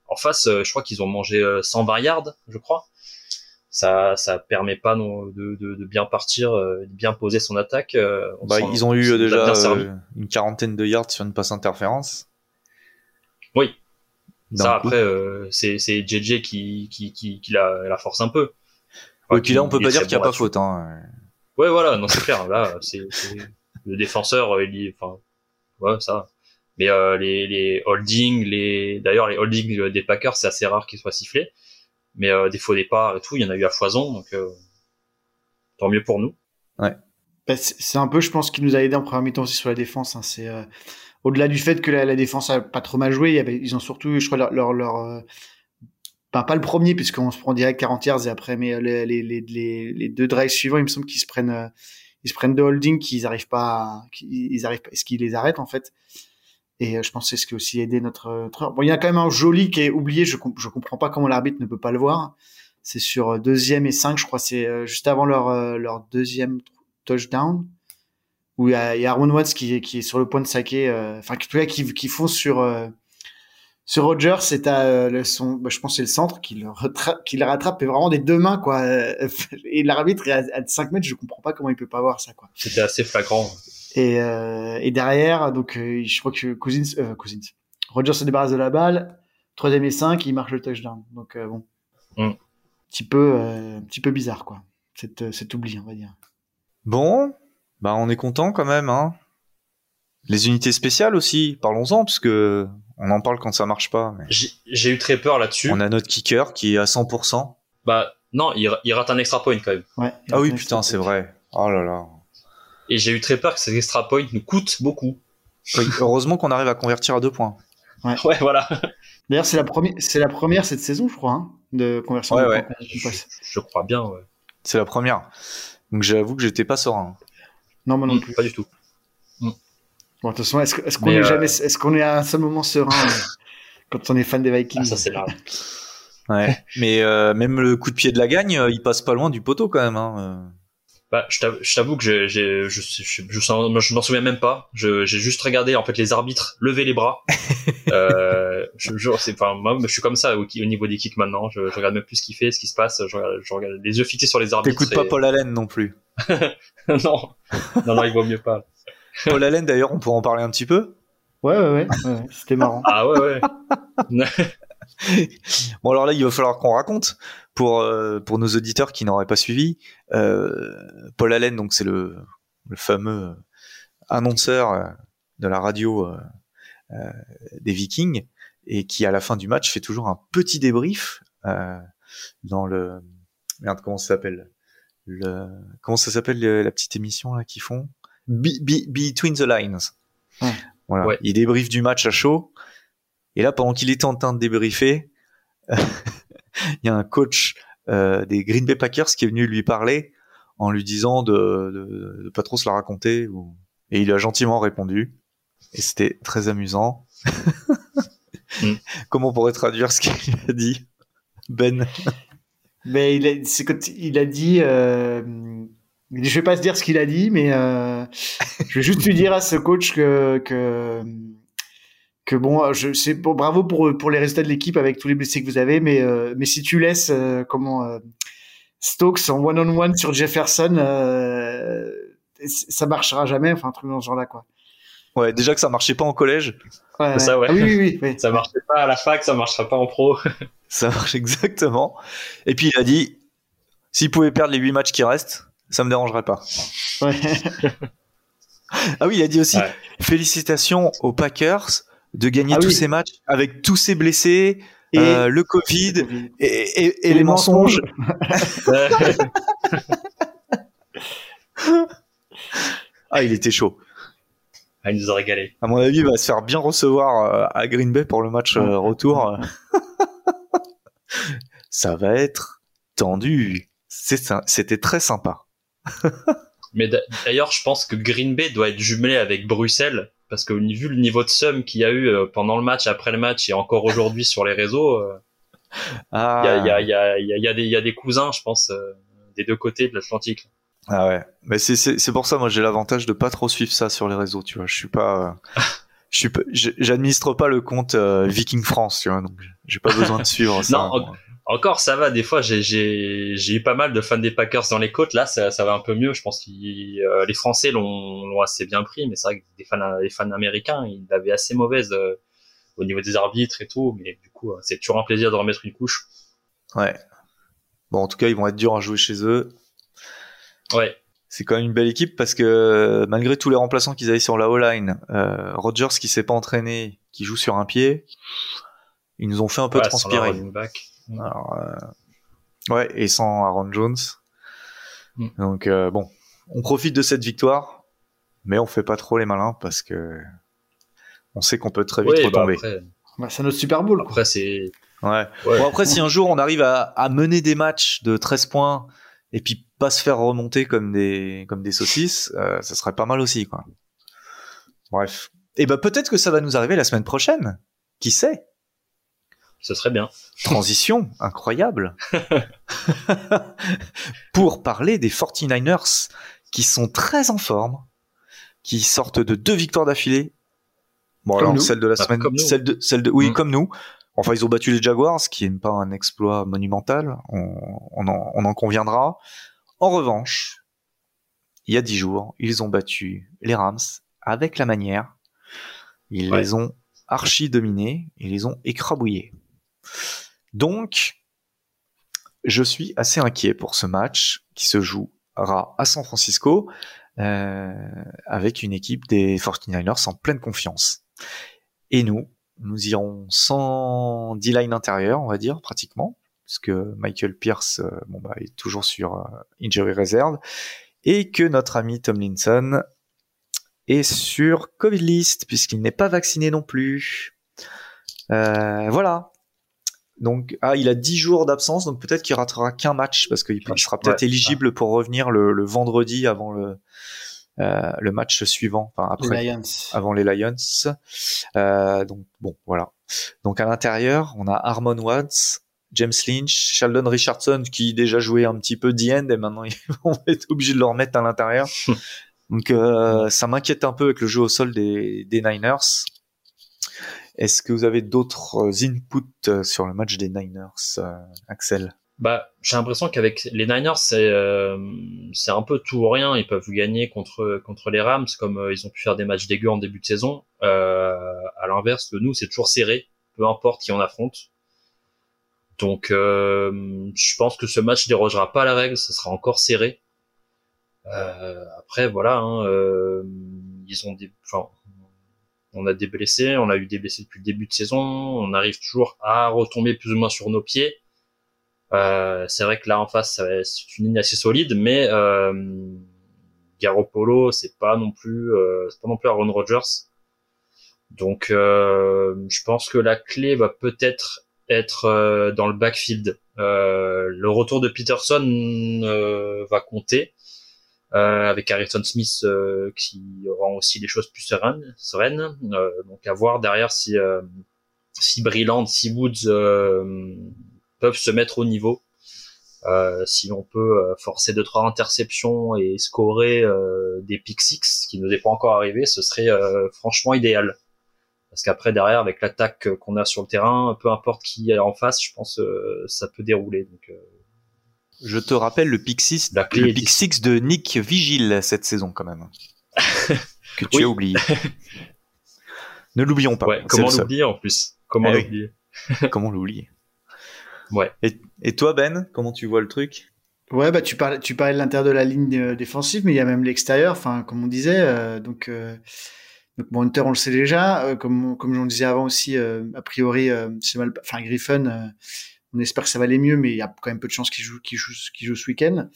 En face, je crois qu'ils ont mangé 120 yards, je crois. Ça, ça permet pas non, de, de, de bien partir, de bien poser son attaque. Bah, ils ont eu déjà une quarantaine de yards sur une passe interférence. Oui, ça, après, euh, c'est JJ qui, qui, qui, qui la, la, force un peu. puis là, on peut pas dire qu'il n'y a pas faute. Hein. Ouais, voilà, non, c'est clair. Là, c'est le défenseur, il enfin, ouais, ça. Mais euh, les, les holdings, les, d'ailleurs, les holdings des Packers, c'est assez rare qu'ils soient sifflés. Mais euh, des faux départs et tout, il y en a eu à foison, donc euh, tant mieux pour nous. Ouais. Bah, c'est un peu, je pense, qui nous a aidé en première mi-temps aussi sur la défense. Hein. C'est euh, au-delà du fait que la, défense a pas trop mal joué, ils ont surtout, je crois, leur, leur, leur euh, pas le premier puisqu'on se prend direct 40 yards et après, mais euh, les, les, les, deux drives suivants, il me semble qu'ils se prennent, euh, ils se prennent de holding, qu'ils arrivent pas, qu'ils arrivent, est-ce qu'ils les arrêtent en fait? Et je pense que c'est ce qui a aussi aidé notre. Bon, il y a quand même un joli qui est oublié. Je je comprends pas comment l'arbitre ne peut pas le voir. C'est sur deuxième et cinq, je crois. C'est juste avant leur leur deuxième touchdown où il y a, y Aaron Watts qui, qui est sur le point de saquer, euh, enfin qui, qui, qui fonce sur euh, sur Rogers, c'est à euh, son, bah, je pense c'est le centre qui le, qui le rattrape et vraiment des deux mains quoi. Et l'arbitre est à, 5 mètres, je comprends pas comment il peut pas voir ça quoi. C'était assez flagrant. Et, euh, et derrière, donc je crois que Cousins, euh, Cousins, Rogers se débarrasse de la balle, troisième et 5, il marche le touchdown. Donc bon, mm. petit peu, un petit peu bizarre quoi. Cet, cet oubli, on va dire. Bon, bah, on est content quand même, hein. Les unités spéciales aussi, parlons-en, parce que on en parle quand ça marche pas. J'ai eu très peur là-dessus. On a notre kicker qui est à 100%. Bah non, il, rate un extra point quand même. ah oui, putain, c'est vrai. Oh là là. Et j'ai eu très peur que ces extra points nous coûtent beaucoup. heureusement qu'on arrive à convertir à deux points. Ouais, voilà. D'ailleurs, c'est la première, c'est la première cette saison, je crois, hein, de conversion. Ouais, ouais. Je, crois bien. Ouais. C'est la première. Donc j'avoue que j'étais pas serein. Non, moi non mm, plus. Pas du tout. Mm. Bon, de toute façon, est-ce qu'on est, jamais, est-ce qu'on est à un seul moment serein euh, quand on est fan des Vikings? Ah, Ça, c'est là. ouais. Mais euh, même le coup de pied de la gagne, euh, il passe pas loin du poteau quand même. Hein. Bah, je t'avoue que je, je, je, je, je m'en souviens même pas. J'ai juste regardé en fait les arbitres lever les bras. euh, je, je, enfin, moi, je suis comme ça au, au niveau des kicks maintenant. Je, je, regarde même plus ce qu'il fait, ce qui se passe. Je, je regarde les yeux fixés sur les arbitres. T'écoutes pas Paul Allen non plus. non, non, non, il vaut mieux pas. Paul Allen, d'ailleurs, on pourrait en parler un petit peu. Ouais, ouais, ouais, c'était marrant. Ah ouais, ouais. bon, alors là, il va falloir qu'on raconte pour euh, pour nos auditeurs qui n'auraient pas suivi. Euh, Paul Allen, donc c'est le, le fameux annonceur euh, de la radio euh, des Vikings et qui à la fin du match fait toujours un petit débrief dans le merde comment ça s'appelle? Le comment ça s'appelle la petite émission là qu'ils font? Between the Lines. Voilà. Il débriefe du match à chaud. Et là, pendant qu'il était en train de débriefer, il y a un coach euh, des Green Bay Packers qui est venu lui parler en lui disant de, de, de pas trop se la raconter. Ou... Et il a gentiment répondu. Et c'était très amusant. mm. Comment on pourrait traduire ce qu'il a dit, Ben? Mais il a, c'est quand il a dit, euh, je vais pas se dire ce qu'il a dit, mais euh, je vais juste lui dire à ce coach que que que bon, je c'est bon, bravo pour pour les résultats de l'équipe avec tous les blessés que vous avez, mais euh, mais si tu laisses euh, comment euh, Stokes en one on one sur Jefferson, euh, ça marchera jamais, enfin un truc dans ce genre-là quoi. Ouais, déjà que ça marchait pas en collège. Ouais, Ça, ouais. Ah oui, oui, oui, ça marchait pas à la fac, ça marchera pas en pro. ça marche exactement. Et puis il a dit, s'il pouvait perdre les 8 matchs qui restent, ça me dérangerait pas. Ouais. ah oui, il a dit aussi, félicitations aux Packers de gagner ah tous ces matchs avec tous ces blessés. Et euh, le Covid le Covid. et, et- et Et les mensonges. Ah, il était chaud. Ah, il nous a régalé. À mon avis, il va se faire bien recevoir euh, à Green Bay pour le match euh, retour. Ça va être tendu. C'était très sympa. Mais d'a- d'ailleurs, je pense que Green Bay doit être jumelé avec Bruxelles parce que vu le niveau de somme qu'il y a eu euh, pendant le match, après le match et encore aujourd'hui sur les réseaux, il y, a, des- cousins, je pense, euh, des deux côtés de l'Atlantique. ah ouais. Mais c'est- pour ça, moi, j'ai l'avantage de pas trop suivre ça sur les réseaux, tu vois. Je suis pas. euh, Je suis j'administre pas le compte euh, Viking France, tu vois, donc j'ai pas besoin de suivre ça. Non. Encore, ça va. Des fois, j'ai- eu pas mal de fans des Packers dans les côtes. Là, ça, ça va un peu mieux. Je pense que les Français l'ont assez bien pris, mais c'est vrai que des fans, les fans américains, ils l'avaient assez mauvaise euh, au niveau des arbitres et tout. Mais du coup, euh, c'est toujours un plaisir de remettre une couche. Ouais. Bon, en tout cas, ils vont être durs à jouer chez eux. Ouais. C'est quand même une belle équipe parce que malgré tous les remplaçants qu'ils avaient sur la O-line, euh, Rodgers qui s'est pas entraîné, qui joue sur un pied, ils nous ont fait un peu Ouais, sans transpirer. running back. Alors, euh, ouais, et sans Aaron Jones. Mm. Donc euh, bon, on profite de cette victoire, mais on fait pas trop les malins parce que on sait qu'on peut très vite Ouais, bah retomber. après, Bah, c'est notre Super Bowl. Quoi. après c'est Ouais. ouais. Bon après, si un jour on arrive à, à mener des matchs de 13 points et puis pas se faire remonter comme des comme des saucisses, euh, ça serait pas mal aussi quoi. Bref. Et ben peut-être que ça va nous arriver la semaine prochaine. Qui sait? Ce serait bien. Transition incroyable. Pour parler des 49ers qui sont très en forme, qui sortent de deux victoires d'affilée. Bon, Comme alors nous. celle de la Bah, semaine, comme nous. celle de, celle de, oui, Mm. comme nous. Enfin, ils ont battu les Jaguars, ce qui n'est pas un exploit monumental. On, on en, on en conviendra. En revanche, il y a dix jours, ils ont battu les Rams avec la manière. Ils Ouais. les ont archi dominés, ils les ont écrabouillés. Donc, je suis assez inquiet pour ce match qui se jouera à San Francisco euh, avec une équipe des 49ers en pleine confiance. Et nous, nous irons sans D-line intérieur, on va dire, pratiquement, puisque Michael Pierce euh, bah, est toujours sur euh, injury reserve, et que notre ami Tomlinson est sur Covid list, puisqu'il n'est pas vacciné non plus. Voilà. Donc, ah, il a 10 jours d'absence, donc peut-être qu'il ratera qu'un match, parce qu'il il sera peut-être Ouais, éligible pour revenir le, le vendredi avant le, euh, le match suivant, enfin après Les Lions. avant les Lions. Euh, donc bon, voilà. Donc à l'intérieur, on a Harmon Watts, James Lynch, Sheldon Richardson qui déjà jouait un petit peu D-end et maintenant ils vont être obligés de le remettre à l'intérieur. Donc euh, ça m'inquiète un peu avec le jeu au sol des, des Niners. Est-ce que vous avez d'autres inputs euh, sur le match des Niners, euh, Axel? Bah, j'ai l'impression qu'avec les Niners, c'est euh, un peu tout ou rien. Ils peuvent gagner contre contre les Rams, comme euh, ils ont pu faire des matchs dégueux en début de saison. Euh, à l'inverse nous, c'est toujours serré, peu importe qui on affronte. Donc, euh, je pense que ce match dérogera pas la règle, ce sera encore serré. Euh, après, voilà, hein, euh, ils ont des, on a des blessés, on a eu des blessés depuis le début de saison, on arrive toujours à retomber plus ou moins sur nos pieds. Euh, c'est vrai que là en face, c'est une ligne assez solide, mais euh, Garoppolo, c'est pas non plus, euh, pas non plus Aaron Rodgers. Donc, euh, je pense que la clé va peut-être être euh, dans le backfield. Le retour de Peterson va compter. Euh, avec Harrison Smith euh, qui rend aussi les choses plus sereines. sereines. Euh, donc à voir derrière si si Brilland, si Woods peuvent se mettre au niveau. Euh, si on peut euh, forcer deux trois interceptions et scorer euh, des pick six, qui nous est pas encore arrivé, ce serait franchement idéal. Parce qu'après derrière, avec l'attaque qu'on a sur le terrain, peu importe qui est en face, je pense ça peut dérouler. Donc Je te rappelle le pick 6, La clé le est pick ici. 6 de Nick Vigil cette saison quand même. que tu Oui. as oublié. ne l'oublions pas. ouais, comment le l'oublier en plus? Comment Eh oui. l'oublier? Comment l'oublier? Ouais. Et, et toi Ben, comment tu vois le truc? Ouais, bah tu parlais, tu parlais de l'intérieur de la ligne euh, défensive, mais il y a même l'extérieur. Enfin, comme on disait, euh, donc euh, Donc bon, Hunter, on le sait déjà. comme comme j'en disais avant aussi, a priori, c'est mal. Enfin, Griffin, on espère que ça va aller mieux, mais il y a quand même peu de chances qu'il joue, qu'il joue, qu'il joue ce week-end.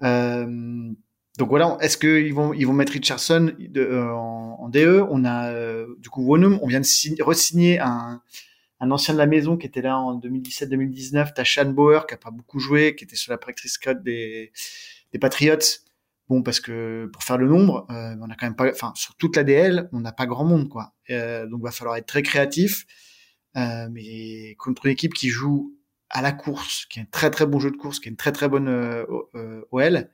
donc voilà, est-ce qu'ils vont ils vont mettre Richardson de, en, DE On a du coup Wonum, on vient de re-signer un ancien de la maison qui était là en 2017-2019, Tashan Bauer, qui a pas beaucoup joué, qui était sur la practice squad des, des Patriots. Bon, parce que pour faire le nombre, euh, on a quand même pas, enfin, sur toute la DL, on n'a pas grand monde, quoi. Euh, donc, va falloir être très créatif. Euh, mais contre une équipe qui joue à la course, qui a un très très bon jeu de course, qui a une très très bonne euh, euh OL,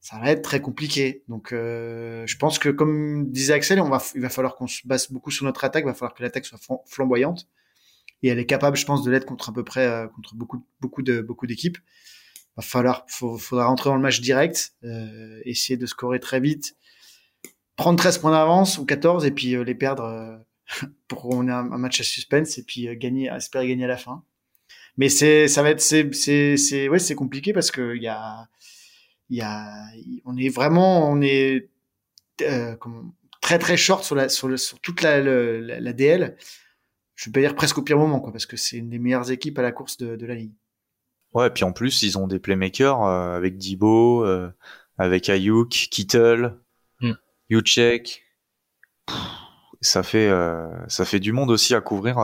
ça va être très compliqué. Donc, euh, je pense que comme disait Axel, il va falloir qu'on se base beaucoup sur notre attaque. Il va falloir que l'attaque soit flamboyante et elle est capable, je pense, de l'être contre à peu près euh, contre beaucoup beaucoup de beaucoup d'équipes. Va falloir, faudra rentrer dans le match direct, euh, essayer de scorer très vite, prendre 13 points d'avance ou 14 et puis euh, les perdre euh, pour qu'on ait un, match à suspense et puis gagner, espérer gagner à la fin. Mais c'est, ça va être, c'est, c'est, c'est, ouais, c'est compliqué parce que il y a, il y a, on est vraiment, on est très très short sur la, sur, le, sur toute la, la, la DL je vais pas dire presque au pire moment, quoi, parce que c'est une des meilleures équipes à la course de, de la ligue. Ouais, et puis en plus, ils ont des playmakers euh, avec Dibo, euh, avec Ayuk, Kittle, mm. Ça fait euh, ça fait du monde aussi à couvrir.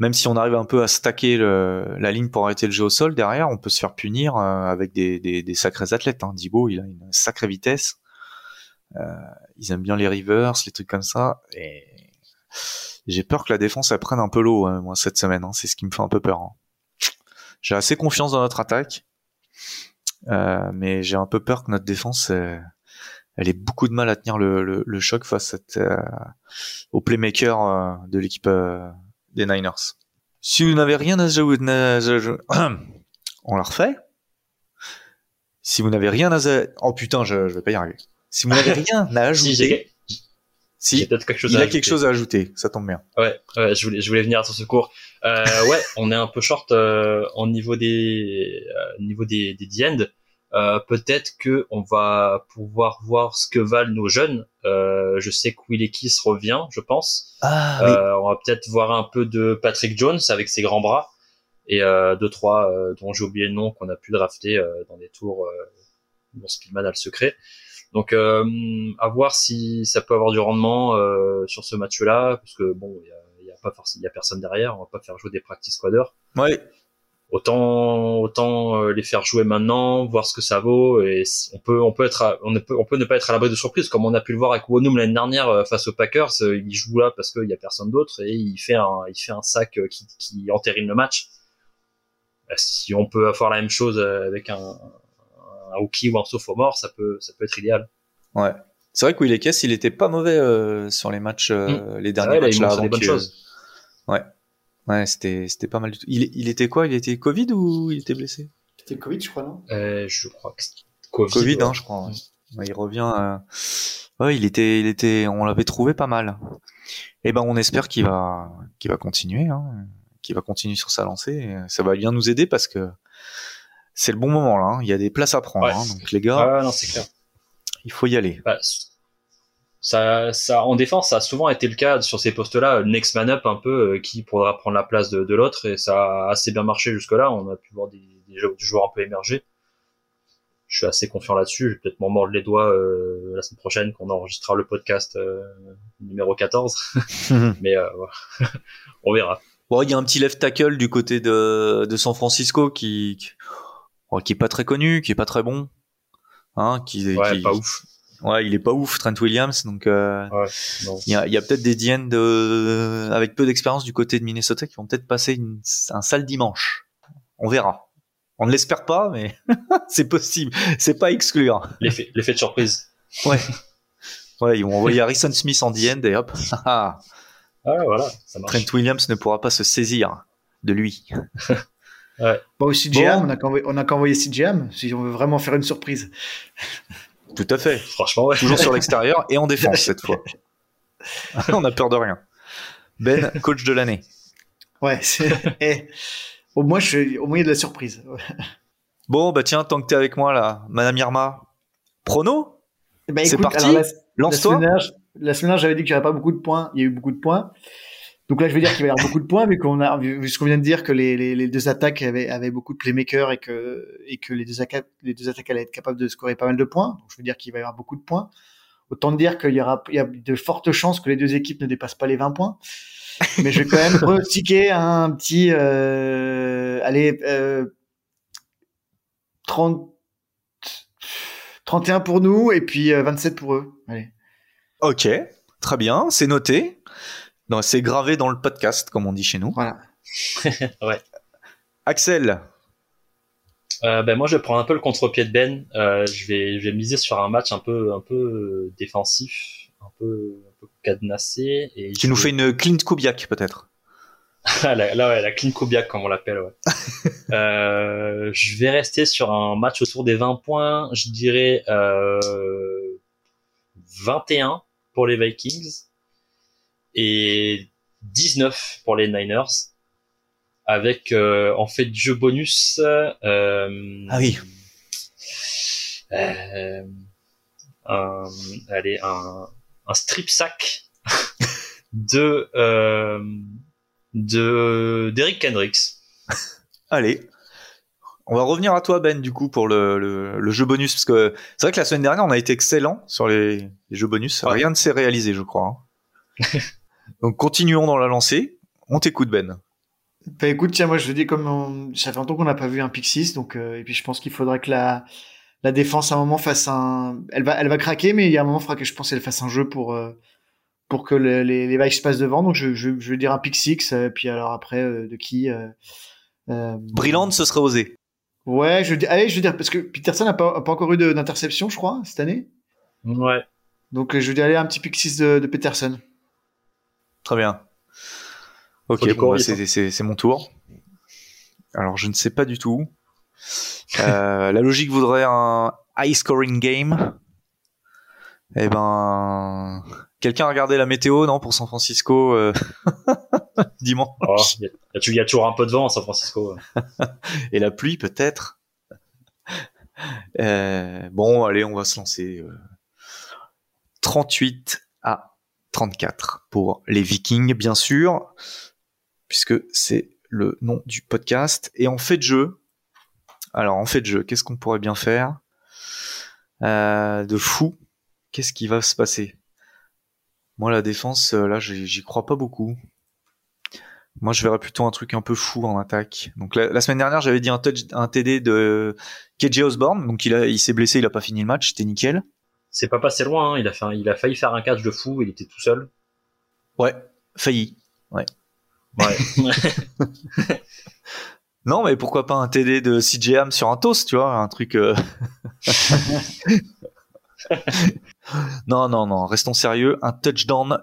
Euh, même si on arrive un peu à stacker le, la ligne pour arrêter le jeu au sol, derrière, on peut se faire punir avec des, des, des, sacrés athlètes. Hein. Il a une sacrée vitesse. ils aiment bien les rivers, les trucs comme ça. Et j'ai peur que la défense elle prenne un peu l'eau hein, moi cette semaine. Hein. c'est ce qui me fait un peu peur. Hein. J'ai assez confiance dans notre attaque, euh, mais j'ai un peu peur que notre défense elle, ait beaucoup de mal à tenir le, le, choc face à, euh, au playmaker euh, de l'équipe euh, des Niners. Si vous n'avez rien à jouer, on la refait. Si vous n'avez rien à oh putain, je, je vais pas y arriver. Si vous n'avez rien à ajouter, si, quelque chose il a quelque chose à ajouter, ça tombe bien. Ouais, ouais je voulais, je voulais venir à son secours. Euh, ouais, on est un peu short euh, en niveau des, euh, niveau des, des end. Euh, peut-être que on va pouvoir voir ce que valent nos jeunes. Euh, je sais que Willie Kiss revient, je pense. Ah, oui. on va peut-être voir un peu de Patrick Jones avec ses grands bras et deux trois dont j'ai oublié le nom qu'on a pu drafter dans des tours dont Speedman a le secret. Donc euh, à voir si ça peut avoir du rendement euh, sur ce match-là, parce que bon, il y a, y a, pas forcément, il y a personne derrière, on va pas faire jouer des practice squaders. Ouais. Autant autant euh, les faire jouer maintenant, voir ce que ça vaut, et on peut on peut être on peut on peut ne pas être à l'abri de surprise, comme on a pu le voir avec Wonum l'année dernière euh, face aux Packers, il joue là parce qu'il y a personne d'autre et il fait un il fait un sac qui qui entérine le match. Si on peut avoir la même chose avec un, un rookie ou un sophomore, ça peut, ça peut être idéal. Ouais. C'est vrai que Will Kess, il était pas mauvais euh, sur les matchs, euh, mm. les derniers matchs là. bonnes choses. Ouais. Ouais, c'était, c'était pas mal du tout. Il, il était quoi? Il était Covid ou il était blessé? C'était Covid, je crois, non? Euh, Je crois que Covid. Covid, hein, je crois. Ouais. il revient. Euh... Ouais, il était, il était, on l'avait trouvé pas mal. Et eh ben, on espère qu'il va, qu'il va continuer, hein, qu'il va continuer sur sa lancée. Ça va bien nous aider parce que c'est le bon moment là. Hein. Il y a des places à prendre. Hein. Donc les gars, non, c'est clair. il faut y aller. Bah, ça, ça, en défense, ça a souvent été le cas sur ces postes-là. Next man up un peu, euh, qui pourra prendre la place de, de l'autre, et ça a assez bien marché jusque-là. On a pu voir des, des, joueurs un peu émerger. Je suis assez confiant là-dessus. Je vais peut-être m'en mordre les doigts euh, la semaine prochaine quand on enregistrera le podcast euh, numéro 14. Mais euh, on verra. Bon, il y a un petit left tackle du côté de, de San Francisco qui, qui qui est pas très connu, qui est pas très bon, hein, qui, ouais, qui pas ouf. Ouais, il est pas ouf, Trent Williams. Donc, euh, il y a, y a peut-être des DN de, avec peu d'expérience du côté de Minnesota qui vont peut-être passer une, un sale dimanche. On verra. On ne l'espère pas, mais c'est possible. C'est pas exclure. L'effet, l'effet de surprise. Ouais. Ouais, ils vont envoyer Harrison Smith en DN et hop. ah, voilà, ça marche. Trent Williams ne pourra pas se saisir de lui. Ouais. Au CGM, on n'a qu'à envoyer CGM si on veut vraiment faire une surprise. Tout à fait. Franchement, ouais. Toujours sur l'extérieur et en défense cette fois. on a peur de rien. Ben, coach de l'année. Ouais, c'est. Eh, au moins, je... au moins, il y a de la surprise. bon, bah tiens, tant que t'es avec moi là, Madame Irma, prono bah, C'est parti Lance-toi. la semaine dernière, j'avais dit qu'il n'y aurait pas beaucoup de points. Il y a eu beaucoup de points. Donc là, je vais dire qu'il va y avoir beaucoup de points, vu qu'on a, vu ce qu'on vient de dire que les, les, les, deux attaques avaient, avaient beaucoup de playmakers et que, et que les deux attaques, les deux attaques allaient être capables de scorer pas mal de points. Donc je veux dire qu'il va y avoir beaucoup de points. Autant dire qu'il y aura, il y a de fortes chances que les deux équipes ne dépassent pas les 20 points. Mais je vais quand même pronostiquer un petit, euh, allez, euh, 30, 31 pour nous et puis 27 euh, pour eux. Allez. Ok, très bien, c'est noté. C'est gravé dans le podcast, comme on dit chez nous. Voilà. ouais. Axel. Euh, ben moi, je prends un peu le contre-pied de Ben. Euh, je vais, je vais miser sur un match un peu, un peu défensif, un peu, un peu cadenassé. Et tu nous fais une Clint Kubiak peut-être. là, ouais, la Clint Kubiak comme on l'appelle. Ouais. euh, je vais rester sur un match autour des 20 points. Je dirais euh, 21 pour les Vikings et 19 pour les Niners avec euh, en fait jeu bonus euh, ah oui. euh, un, allez, un, un strip sack de euh, de d'Eric Kendricks. Allez. On va revenir à toi Ben du coup pour le, le, jeu bonus parce que c'est vrai que la semaine dernière on a été excellent sur les, jeux bonus. Rien ne s'est réalisé je crois hein. Donc continuons dans la lancée. On t'écoute Ben. Bah écoute, tiens, moi je dis comme ça fait longtemps qu'on n'a pas vu un Pixis, donc euh, et puis je pense qu'il faudrait que la la défense à un moment fasse un, elle va elle va craquer, mais il y a un moment il faudra que je pense qu'elle fasse un jeu pour euh, pour que les les Vikes se passent devant. Donc je je, je vais dire un Pixis, euh, puis alors après de qui Brillante, ce serait osé. Ouais, je dis, allez, je veux dire parce que Peterson n'a pas, pas encore eu d'interception, je crois, cette année. Ouais. Donc je dis aller un petit Pixis de, de Peterson. Très bien. Ok, bon, bah, c'est mon tour. Alors, je ne sais pas du tout. Euh, la logique voudrait un high scoring game. Eh ben, quelqu'un a regardé la météo, non, pour San Francisco euh... dimanche? Oh, il y, a toujours un peu de vent à San Francisco. Et la pluie, peut-être? Euh, bon, allez, on va se lancer. 38 à 34 pour les Vikings, bien sûr, puisque c'est le nom du podcast. Et en fait de jeu, alors en fait de jeu, qu'est-ce qu'on pourrait bien faire? Euh, de fou. Qu'est-ce qui va se passer? Moi, la défense, euh, là, j'y crois pas beaucoup. Moi, je verrais plutôt un truc un peu fou en attaque. Donc la, semaine dernière, j'avais dit un, TD de KJ Osborne, donc il, il s'est blessé, il a pas fini le match, c'était nickel c'est pas passé loin. Hein. Il a fait, il a failli faire un catch de fou. Il était tout seul. Ouais, failli. Ouais. Ouais. non, mais pourquoi pas un TD de CJM sur un toast, tu vois, un truc. Euh. non, non, non. Restons sérieux. Un touchdown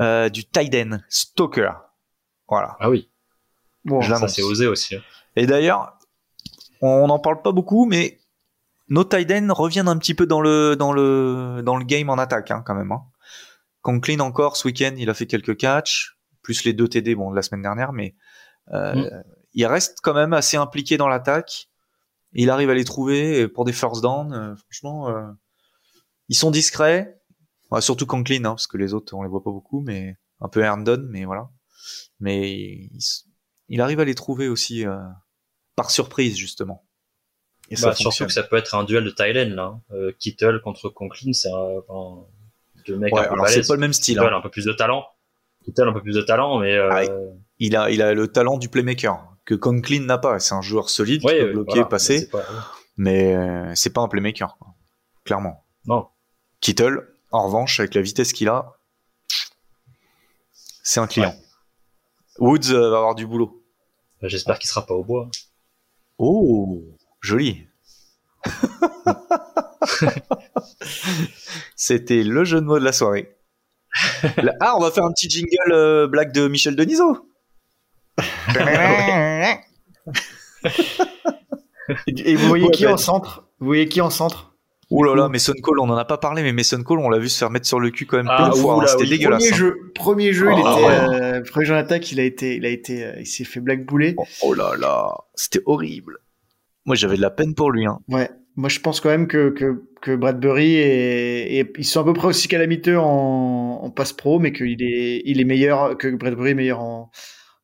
euh, du Tiden Stalker. Voilà. Ah oui. Bon, ça c'est osé aussi. Hein. Et d'ailleurs, on n'en parle pas beaucoup, mais nos Tiden reviennent un petit peu dans le dans le dans le game en attaque hein, quand même. Hein. Conklin encore ce week-end, il a fait quelques catchs, plus les deux TD bon de la semaine dernière, mais euh, mm. il reste quand même assez impliqué dans l'attaque. Il arrive à les trouver pour des first down. Euh, franchement, euh, ils sont discrets. surtout Conklin, hein, parce que les autres on les voit pas beaucoup, mais un peu Herndon, mais voilà. Mais il, il, arrive à les trouver aussi euh, par surprise justement. Bah, surtout que ça peut être un duel de Thailand là. Euh, Kittle contre Conklin, c'est un, deux mecs un peu C'est pas le même style. Kittle hein. un peu plus de talent. Kittle un peu plus de talent, mais euh... ah, il a il a le talent du playmaker que Conklin n'a pas. C'est un joueur solide qui peut bloquer, passer, mais euh, c'est pas un playmaker, quoi. clairement. Non. Kittle, en revanche, avec la vitesse qu'il a, c'est un client. Woods euh, va avoir du boulot. Bah, j'espère qu'il sera pas au bois. Oh. Joli. C'était le jeu de mots de la soirée. Ah, on va faire un petit jingle euh, blague de Michel Denisot. Et vous voyez qui en centre? Vous voyez qui en centre? Ouh là là, Mason Cole, on en a pas parlé, mais Mason Cole, on l'a vu se faire mettre sur le cul quand même ah, plein de fois. Hein. C'était dégueulasse. Premier hein. jeu, premier jeu, il ah, était, euh, premier jeu en attaque, il a été, il a été, euh, il s'est fait black bouler. Oh, oh là là, c'était horrible. Moi, j'avais de la peine pour lui. Hein. Ouais. Moi, je pense quand même que, que, que Bradbury est, et ils sont à peu près aussi calamiteux en, en passe pro, mais qu'il est, il est meilleur, que Bradbury est meilleur en,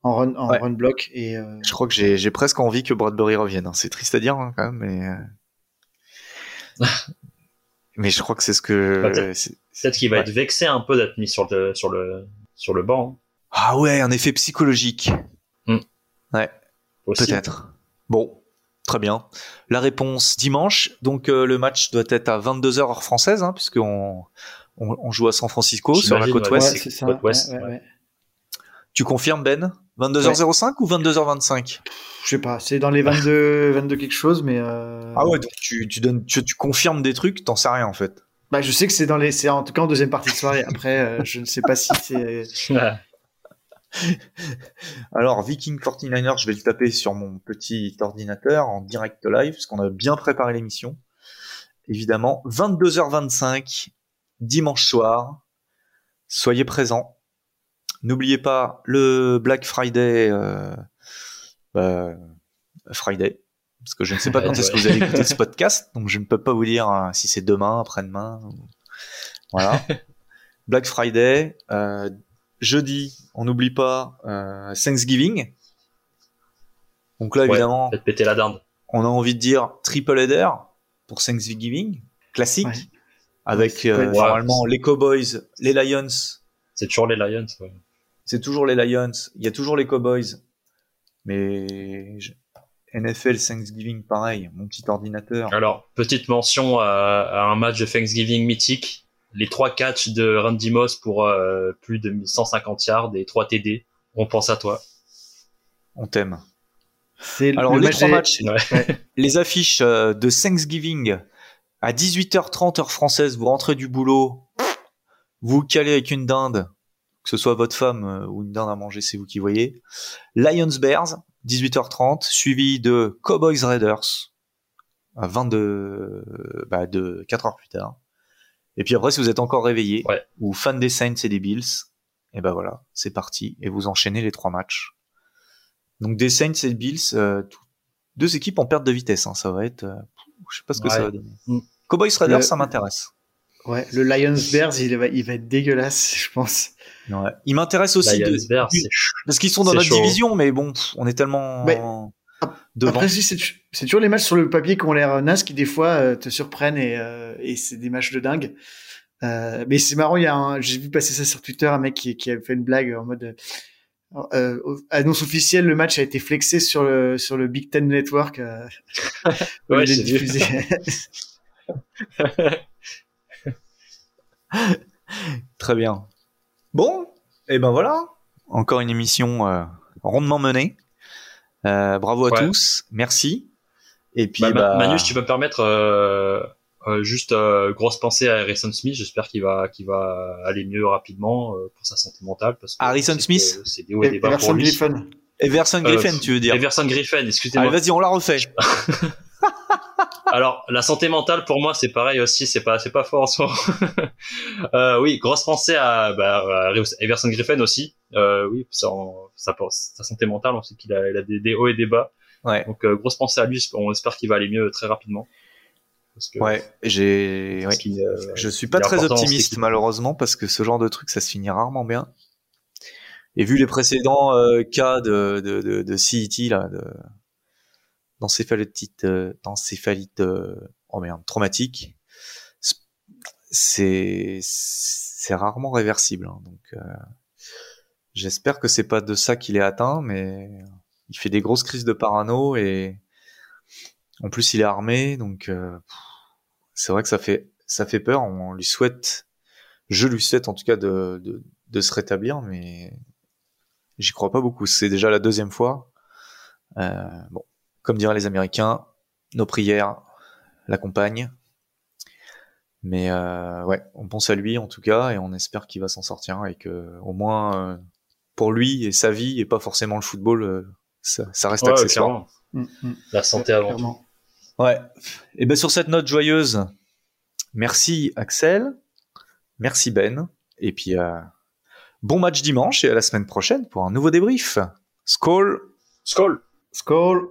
en run, en Ouais. run block. Et, euh, Je crois que j'ai j'ai presque envie que Bradbury revienne. hein. C'est triste à dire hein, quand même, mais euh, mais je crois que c'est ce que. Peut-être. qu'il va Ouais. être vexé un peu d'être mis sur le sur le sur le banc. hein. Ah ouais, un effet psychologique. Hmm. Ouais, Aussi. peut-être. Bon, très bien. La réponse dimanche. Donc euh, le match doit être à 22h heure française, hein, puisqu'on on, on joue à San Francisco sur la côte ouais. ouest. ouais, c'est ça. côte ouest, ouais, ouais, ouais. ouais. Tu confirmes Ben? 22h05 ou 22h25 Je sais pas, c'est dans les 22, 22 quelque chose, mais. Euh... Ah ouais, donc tu, tu donnes, tu, tu confirmes des trucs, t'en sais rien en fait. Bah, je sais que c'est dans les, c'est en tout cas en deuxième partie de soirée. Après, euh, je ne sais pas si c'est. Alors, Viking 49ers, je vais le taper sur mon petit ordinateur en direct live, parce qu'on a bien préparé l'émission. Évidemment, 22h25, dimanche soir. Soyez présents. N'oubliez pas le Black Friday, euh, bah, Friday, parce que je ne sais pas quand est-ce que vous allez écouter ce podcast, donc je ne peux pas vous dire euh, si c'est demain, après-demain. ou- Voilà. Black Friday, euh, jeudi, on n'oublie pas euh, Thanksgiving. Donc là, évidemment, Faites péter la dinde. on a envie de dire triple header pour Thanksgiving, classique, Ouais. avec euh, normalement les Cowboys, les Lions. C'est toujours les Lions. ouais. C'est toujours les Lions, il y a toujours les Cowboys, mais je- NFL Thanksgiving, pareil, mon petit ordinateur. Alors, petite mention à, à un match de Thanksgiving mythique. Les trois catchs de Randy Moss pour euh, plus de 150 yards et 3 TD. On pense à toi. On t'aime. C'est Alors le les match trois des- matchs, Ouais. les affiches euh, de Thanksgiving à 18h30 heure française, vous rentrez du boulot, vous calez avec une dinde, que ce soit votre femme euh, ou une dinde à manger, c'est vous qui voyez. Lions Bears, 18h30, suivi de Cowboys Raiders, à 22, bah, de 4 heures plus tard. Et puis après, si vous êtes encore réveillé, Ouais. ou fan des Saints et des Bills, et ben voilà, c'est parti, et vous enchaînez les trois matchs. Donc des Saints et des Bills, euh, deux équipes en perte de vitesse, hein, ça va être, euh, je sais pas ce que ça va donner. Mm. Cowboys Raiders, Le- ça m'intéresse. Ouais, le Lions Bears, il va, il va être dégueulasse, je pense. Ouais. Il m'intéresse aussi Lions de- Bears, parce qu'ils sont dans notre chaud. division, mais bon, on est tellement Ouais. Devant. Après, si, c'est c'est toujours les matchs sur le papier qui ont l'air nazes qui, des fois, euh, te surprennent et, euh, et c'est des matchs de dingue. Euh, mais c'est marrant, il y a un, j'ai vu passer ça sur Twitter, un mec qui, qui a fait une blague en mode, euh, annonce officielle, le match a été flexé sur le, sur le Big Ten Network, euh, Ouais, j'ai diffusé. Très bien. Bon, et ben voilà, encore une émission rondement menée. Euh, bravo à Ouais. tous, merci. Et puis, Bah, bah, Manu, si tu peux me permettre, euh, euh, juste euh, grosse pensée à Harrison Smith. J'espère qu'il va, qu'il va aller mieux rapidement euh, pour sa santé mentale. Parce que Harrison Smith C'est des hauts et des bas pour lui. Griffin. Everson Euh, Griffin, tu veux dire Everson Griffin, excusez-moi. Allez, vas-y, on la refait. Alors, la santé mentale pour moi, c'est pareil aussi. C'est pas, c'est pas fort en ce moment. euh, oui, grosse pensée à, bah, à Everson Griffin aussi. Euh, oui, sa, sa, sa santé mentale, on sait qu'il a, il a des, des hauts et des bas. Ouais. Donc, euh, grosse pensée à lui. On espère qu'il va aller mieux très rapidement. Parce que, Ouais, j'ai. ouais. euh, Je suis pas très optimiste malheureusement parce que ce genre de truc ça se finit rarement bien. Et vu les précédents euh, cas de de de, de CET là, de d'encéphalite d'encéphalite oh merde traumatique, c'est c'est rarement réversible. hein. donc j'espère que c'est pas de ça qu'il est atteint, mais il fait des grosses crises de parano et en plus il est armé donc. euh, c'est vrai que ça fait ça fait peur. On lui souhaite, je lui souhaite en tout cas de de, de se rétablir, mais j'y crois pas beaucoup. C'est déjà la deuxième fois. Euh, bon, comme diraient les Américains, nos prières l'accompagnent. Mais euh, ouais, on pense à lui en tout cas et on espère qu'il va s'en sortir et que au moins euh, pour lui et sa vie et pas forcément le football, euh, ça, ça reste Ouais, accessoire. Mm, mm. La santé avant tout. Ouais. Et ben sur cette note joyeuse, merci Axel, merci Ben, et puis euh, bon match dimanche et à la semaine prochaine pour un nouveau débrief. Skol Skol! Skål!